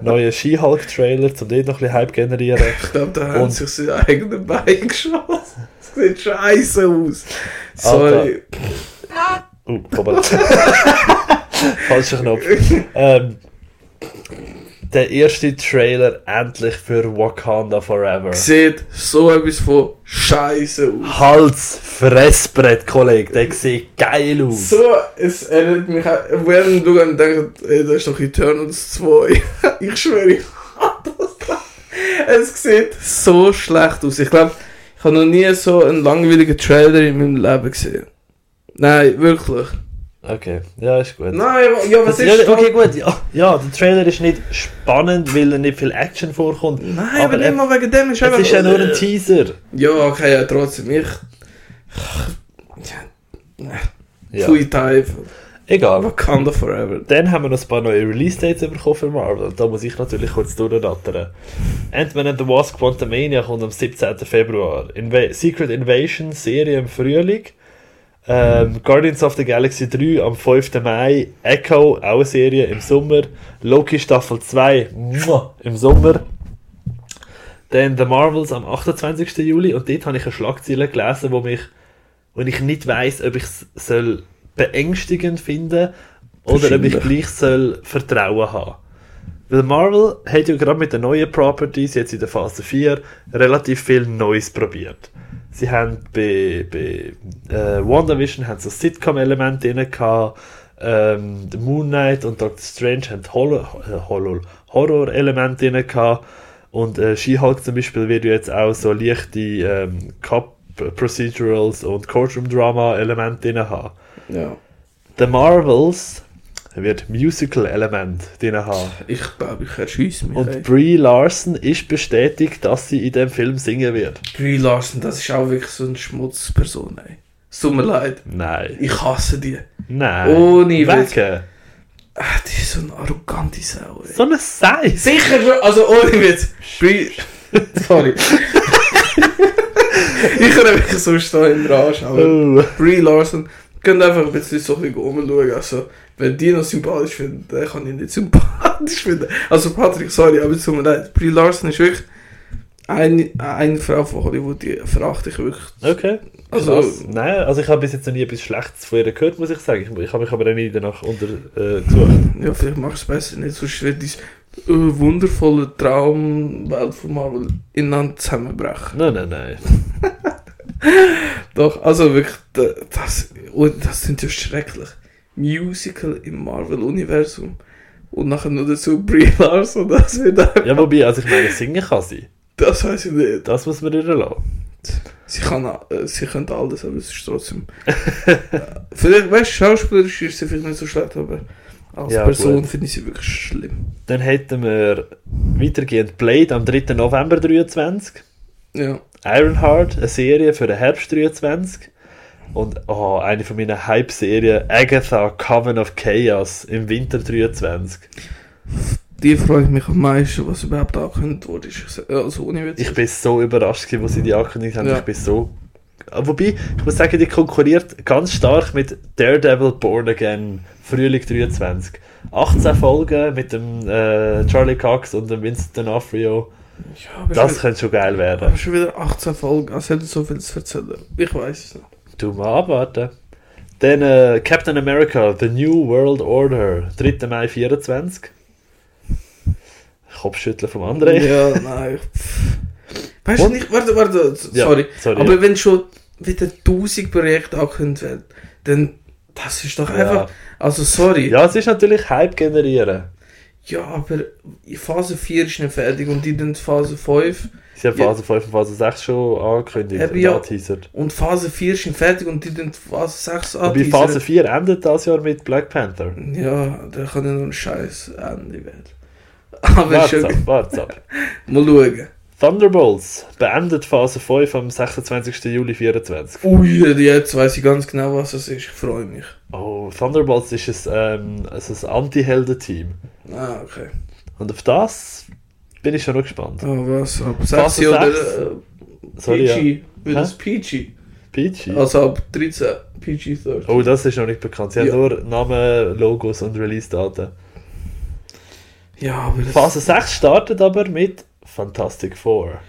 neuer She-Hulk-Trailer, um dort noch ein bisschen Hype generieren. Ich glaube, da haben Und- sich sein eigenes Bein <laughs> geschossen. Das sieht scheiße aus. Sorry. Uh, Moment. Falscher Knopf. Ähm, der erste Trailer endlich für Wakanda Forever. Sieht so etwas von scheiße aus. Hals, Fressbrett, Kollege, der sieht geil aus. So, es erinnert mich an, während du dann denkst, ey, das ist doch Eternals 2. <laughs> ich schwöre, ich das. Es sieht so schlecht aus. Ich glaube, ich habe noch nie so einen langweiligen Trailer in meinem Leben gesehen. Nein, wirklich. Okay, ja, ist gut. Nein, ja, was Das- ist ja, okay, gut. Ja, ja, der Trailer ist nicht spannend, weil er nicht viel Action vorkommt. Nein, aber, aber nicht mal wegen dem. Ist Es einfach, ist ja nur ein Teaser. Ja, okay, ja, trotzdem. Ich. Ja, Ja. Pfui Teufel. Egal. Wakanda Forever. Dann haben wir noch ein paar neue Release-Dates bekommen für Marvel. Und da muss ich natürlich kurz durchrattern. Ant-Man and the Wasp Quantumania kommt am 17. Februar. Inva Secret Invasion Serie im Frühling. Ähm, Guardians of the Galaxy 3 am 5. Mai. Echo, auch eine Serie im Sommer. Loki Staffel 2 muah, im Sommer. Dann The Marvels am 28. Juli. Und dort habe ich eine Schlagzeile gelesen, wo mich wo ich nicht weiß, ob ich es soll beängstigend finde oder ob ich gleich soll Vertrauen haben. Weil Marvel hat ja gerade mit den neuen Properties jetzt in der Phase 4 relativ viel Neues probiert. Sie haben bei, bei äh, WandaVision haben so Sitcom-Elemente drin gehabt, ähm, The Moon Knight und Doctor Strange haben Horror- äh, Horror- Horror-Elemente drin gehabt und äh, She-Hulk zum Beispiel wird jetzt auch so leichte ähm, Cop-Procedurals und Courtroom-Drama-Elemente drin haben. Ja. The Marvels wird Musical-Element drin haben. Ich glaube, ich erschieße mich. Und ey. Brie Larson ist bestätigt, dass sie in dem Film singen wird. Brie Larson, das ist auch wirklich so eine Schmutzperson, ey. Es tut mir leid. Nein. Ich hasse die. Nein. Ohne. Wegen. Ah, die ist so eine arrogante Sau, ey. So eine Size. Sicher also ohne Witz. Brie... <laughs> Sorry. ich kann wirklich so stehen im Rage, aber... Oh. Brie Larson, könnt einfach ein bisschen so ein bisschen rumschauen. Also, wenn die noch sympathisch finden, dann kann ich nicht sympathisch finden. Also, Patrick, sorry, aber es tut mir leid. Brie Larson ist wirklich eine, eine Frau von Hollywood, die verachte ich wirklich. Okay. Also- Nein, also ich habe bis jetzt noch nie etwas Schlechtes von ihr gehört, muss ich sagen. Ich, ich habe mich aber auch nie danach untergesucht. Äh. Ja, vielleicht machst du es besser nicht, sonst wird dein äh, wundervolle Traumwelt von Marvel ineinander zusammenbrechen. nein, nein, nein. <laughs> Doch, also wirklich, da- das, oh, das sind ja schrecklich. Musical im Marvel-Universum. Und nachher noch dazu Brie <laughs> Larson, das wird einfach, Ja, wobei, also ich meine, singen kann sie. das weiß ich nicht. Das muss man ihr lassen. Sie kann, äh, sie könnte alles, aber es ist trotzdem. äh, vielleicht, weißt du, schauspielerisch ist sie vielleicht nicht so schlecht, aber als Ja, Person finde ich sie wirklich schlimm. Dann hätten wir weitergehend Blade am 3. November 23. Ja. Ironheart, eine Serie für den Herbst 23. Und oh, eine von meinen Hype-Serien, Agatha, Coven of Chaos im Winter 23. Die freue ich mich am meisten, was überhaupt angekündigt wurde. ist. Also ohne. Ich bin so überrascht, gewesen, wo sie die angekündigt haben. Ja. Ich bin so. Ah, Wobei, ich muss sagen, die konkurriert ganz stark mit Daredevil Born Again Frühling 23. 18 Folgen mit dem äh, Charlie Cox und dem Vincent D'Onofrio. ja, Das könnte schon geil werden. aber schon wieder 18 Folgen, als hätte so viel zu erzählen. Ich weiß es nicht. Du mal abwarten. Dann äh, Captain America, The New World Order, 3. Mai 24. Kopfschütteln vom André. Ja, nein. Weißt du nicht, warte, warte, Ja, sorry. sorry, aber ja. wenn schon wieder 1000 Projekte angekündigt werden, dann das ist doch Ja. einfach. Also sorry. Ja, es ist natürlich Hype generieren. Ja, aber Phase 4 ist nicht fertig und die dann Phase 5 Sie haben Ja. Phase 5 und Phase 6 schon angekündigt. Eben und ja. und Phase 4 ist nicht fertig und die dann Phase 6 Wobei anteasern. Phase 4 endet das Jahr mit Black Panther. Ja, da kann ja nur ein scheiß Ende werden. <laughs> Aber Warte schon, ab, warte ab. <laughs> mal schauen. Thunderbolts beendet Phase 5 am 26. Juli 24. Ui, jetzt weiß ich ganz genau, was es ist. Ich freue mich. Oh, Thunderbolts ist ein, ähm, also ein Anti-Helden-Team. Ah, okay. Und auf das bin ich schon noch gespannt. Oh, was? Ab Phase 6 oder äh, Sorry, ja. PG? Wird Hä? es PG? Peachy. Also ab 13 PG 13. Oh, das ist noch nicht bekannt. Sie Ja. haben nur Namen, Logos und Release-Daten. Ja, aber das, Phase 6 startet aber mit Fantastic Four.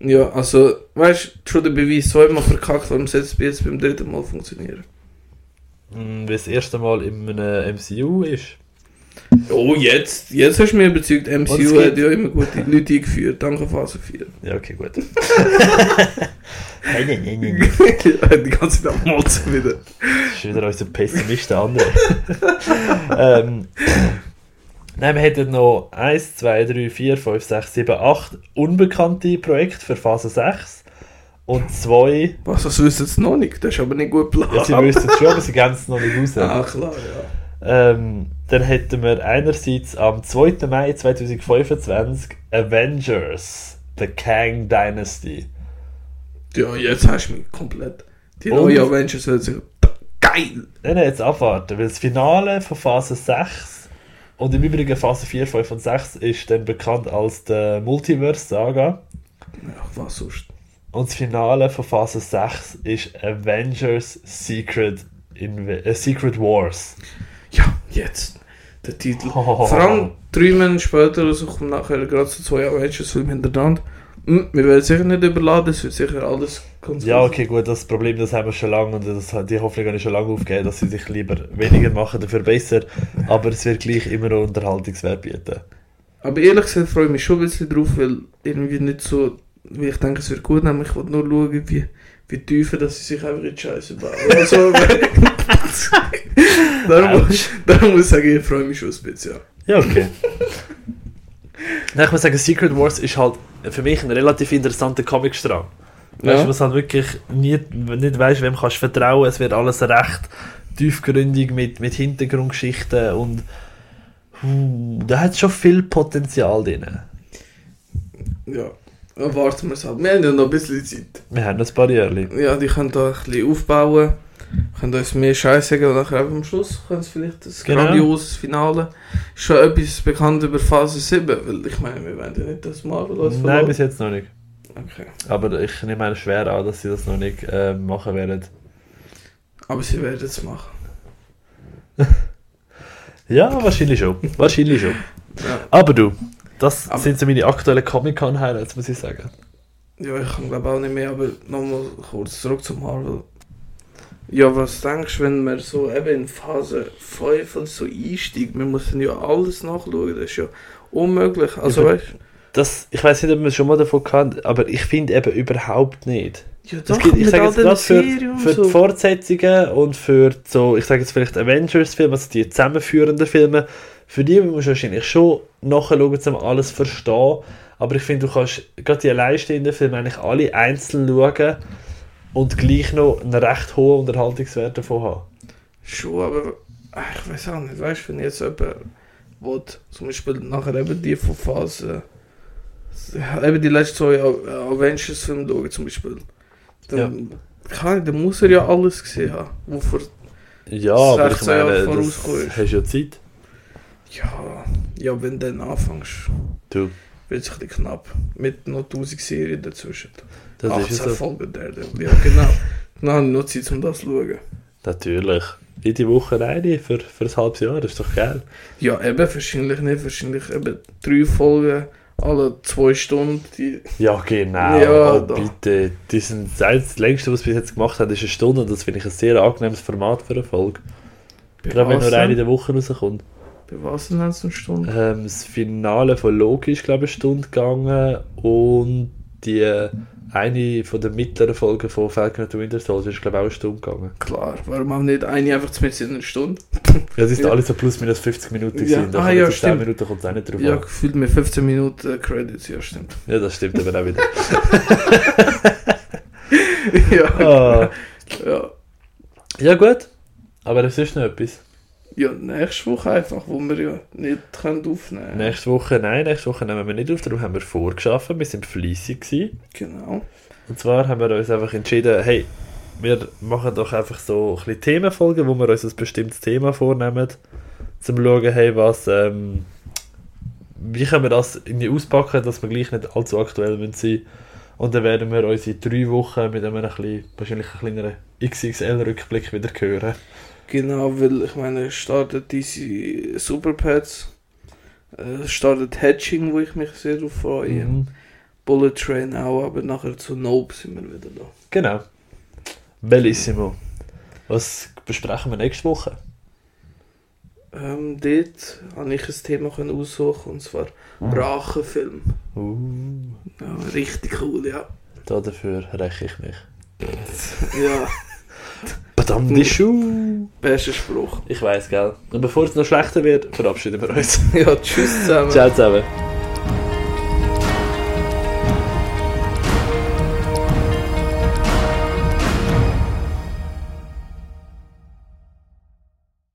Ja, also, weißt du, schon der Beweis zweimal verkackt, warum soll es jetzt beim dritten Mal funktionieren? Hm, Wie es das erste Mal in einem MCU ist. Oh, jetzt, jetzt hast du mich überzeugt. Und es MCU hat ja immer gute Leute eingeführt, danke Phase 4. Ja, okay, gut. <laughs> Die ganze Zeit am Motzen wieder. Das ist wieder unser Pessimist, der andere. ähm, nein, wir hätten noch 1, 2, 3, 4, 5, 6, 7, 8 unbekannte Projekte für Phase 6 und zwei. Was, das wissen sie noch nicht? Das ist aber nicht gut geplant. Ja, sie wüssten es schon, aber sie geben es noch nicht raus. Ah, klar, ja. Ähm, dann hätten wir einerseits am 2. Mai 2025 Avengers, The Kang Dynasty. Ja, jetzt hast du mich komplett. Die Und- neue Avengers hört sich geil! Nein, nein, jetzt abwarten, weil das Finale von Phase 6 und im Übrigen Phase 4, 5 und 6 ist dann bekannt als der Multiverse-Saga. Ach, was sonst? Und das Finale von Phase 6 ist Avengers Secret, Inv äh, Secret Wars. Ja, jetzt. Der Titel. Oh. Vor allem drei Monate später rauskommen nachher gerade so zwei Avengers-Filme hintereinander. Hm, wir werden sicher nicht überladen, es wird sicher alles ganz Ja, okay, gut, das Problem das haben wir schon lange und das, die Hoffnung habe ich schon lange aufgegeben, dass sie sich lieber weniger machen, dafür besser. Aber es wird gleich immer noch Unterhaltungswert bieten. Aber ehrlich gesagt freue ich mich schon ein bisschen drauf, weil irgendwie nicht so, wie ich denke, es wird gut, nämlich ich will nur schauen, wie, wie tiefer, dass sie sich einfach in die Scheiße bauen. Also, <laughs> <laughs> <laughs> <laughs> darum, darum muss ich sagen, ich freue mich schon ein bisschen. Ja. Okay. <laughs> Nein, ich muss sagen, Secret Wars ist halt für mich ein relativ interessanter Comicstrang. Weißt Ja. du, was halt wirklich nie, nicht weißt, wem kannst du vertrauen. Es wird alles recht tiefgründig mit, mit Hintergrundgeschichten und uh, da hat schon viel Potenzial drin. ja. Ja, warten wir es halt. Wir haben ja noch ein bisschen Zeit. Wir haben noch ein paar Jahre. Ja, die können da ein bisschen aufbauen, können uns mehr Scheiße sagen und nachher am Schluss können sie vielleicht das Genau. grandioses Finale. Ist schon etwas bekannt über Phase 7, weil ich meine, wir wollen ja nicht das Marvel uns Nein, verloren. bis jetzt noch nicht. Okay. Aber ich nehme an schwer an, dass sie das noch nicht äh, machen werden. Aber sie werden es machen. <laughs> Ja, wahrscheinlich schon. Wahrscheinlich schon. Ja, Aber du, das Aber- sind so meine aktuellen Comic-Con-Highlights, muss ich sagen. ja ich kann glaube auch nicht mehr, aber nochmal kurz zurück zum Marvel. Ja, was denkst du, wenn man so eben in Phase 5 und so einsteigt? Wir müssen ja alles nachschauen, das ist ja unmöglich. Also Ja, weißt Das, ich weiß nicht, ob wir schon mal davon hatten, aber ich finde eben überhaupt nicht. ja Es doch, gibt, ich sage jetzt gerade für, für so. die Fortsetzungen und für so, ich sage jetzt vielleicht Avengers-Filme, also die zusammenführenden Filme, für die musst du wahrscheinlich schon nachschauen, um alles zu verstehen. Aber ich finde, du kannst gerade die alleinstehenden Filme eigentlich alle einzeln schauen und gleich noch einen recht hohen Unterhaltungswert davon haben. Schon, aber ach, ich weiß auch nicht, weißt du, wenn jetzt jemand will, zum Beispiel nachher eben die von Phase, eben die letzten zwei Avengers-Filme schauen zum Beispiel, dann, kann, dann muss er ja alles gesehen haben, wovor, Ja, aber ich 16 Jahre meine, das hast ja Zeit. ja, ja, wenn du dann anfängst, Du, wird es ein bisschen knapp, mit noch 1000 Serien dazwischen. Das 18 ist ja so. Folgen der, ja genau, dann habe ich noch Zeit, um das zu schauen. Natürlich. Jede Woche eine für, für ein halbes Jahr, das ist doch geil. Ja, eben, wahrscheinlich nicht, wahrscheinlich eben drei Folgen alle zwei Stunden, die Ja, genau. Ja, oh, bitte. Die sind, das längste, was wir bis jetzt gemacht haben, ist eine Stunde und das finde ich ein sehr angenehmes Format für eine Folge. Gerade wenn nur eine in der Woche rauskommt. Bei was denn jetzt eine Stunde? Ähm, das Finale von Loki ist, glaube ich, eine Stunde gegangen und die eine von den mittleren Folgen von Falcon the Winter Soldier ist, glaube ich, auch eine Stunde gegangen. Klar, warum auch nicht eine einfach mit in einer Stunde? Ja, es ist <laughs> Ja. alles so plus minus 50 Minuten Ja. gewesen. Ah, ja, jetzt 10 stimmt. Minuten kommt es auch nicht drauf Ja, an. gefühlt mit 15 Minuten äh, Credits, ja stimmt. Ja, das stimmt aber auch wieder. <laughs> ja. Ah. ja. Ja, gut. Aber es ist noch etwas. Ja, nächste Woche einfach, wo wir ja nicht können aufnehmen können. Nächste Woche, nein, nächste Woche nehmen wir nicht auf, darum haben wir vorgeschafft, wir sind fleissig gewesen. Genau. Und zwar haben wir uns einfach entschieden, hey, wir machen doch einfach so ein bisschen Themenfolgen, wo wir uns ein bestimmtes Thema vornehmen, zum schauen, hey, was, ähm, wie können wir das irgendwie auspacken, dass wir gleich nicht allzu aktuell müssen sein Und dann werden wir uns in drei Wochen mit einem ein bisschen, wahrscheinlich ein kleineren XXL-Rückblick wieder hören. Genau, weil ich meine, startet diese Superpads, äh, startet Hatching, wo ich mich sehr darauf freue. Mhm. Bullet Train auch, aber nachher zu Nope sind wir wieder da. Genau. Bellissimo. Was besprechen wir nächste Woche? Ähm, dort habe ich ein Thema können aussuchen und zwar Rachenfilm. Uh, Ja, richtig cool, ja. da dafür räche ich mich. Ja, <laughs> Verdammt, die Schuh! bester Spruch. Ich weiß, gell. Und bevor es noch schlechter wird, verabschieden wir uns. <laughs> Ja, tschüss zusammen. Ciao zusammen.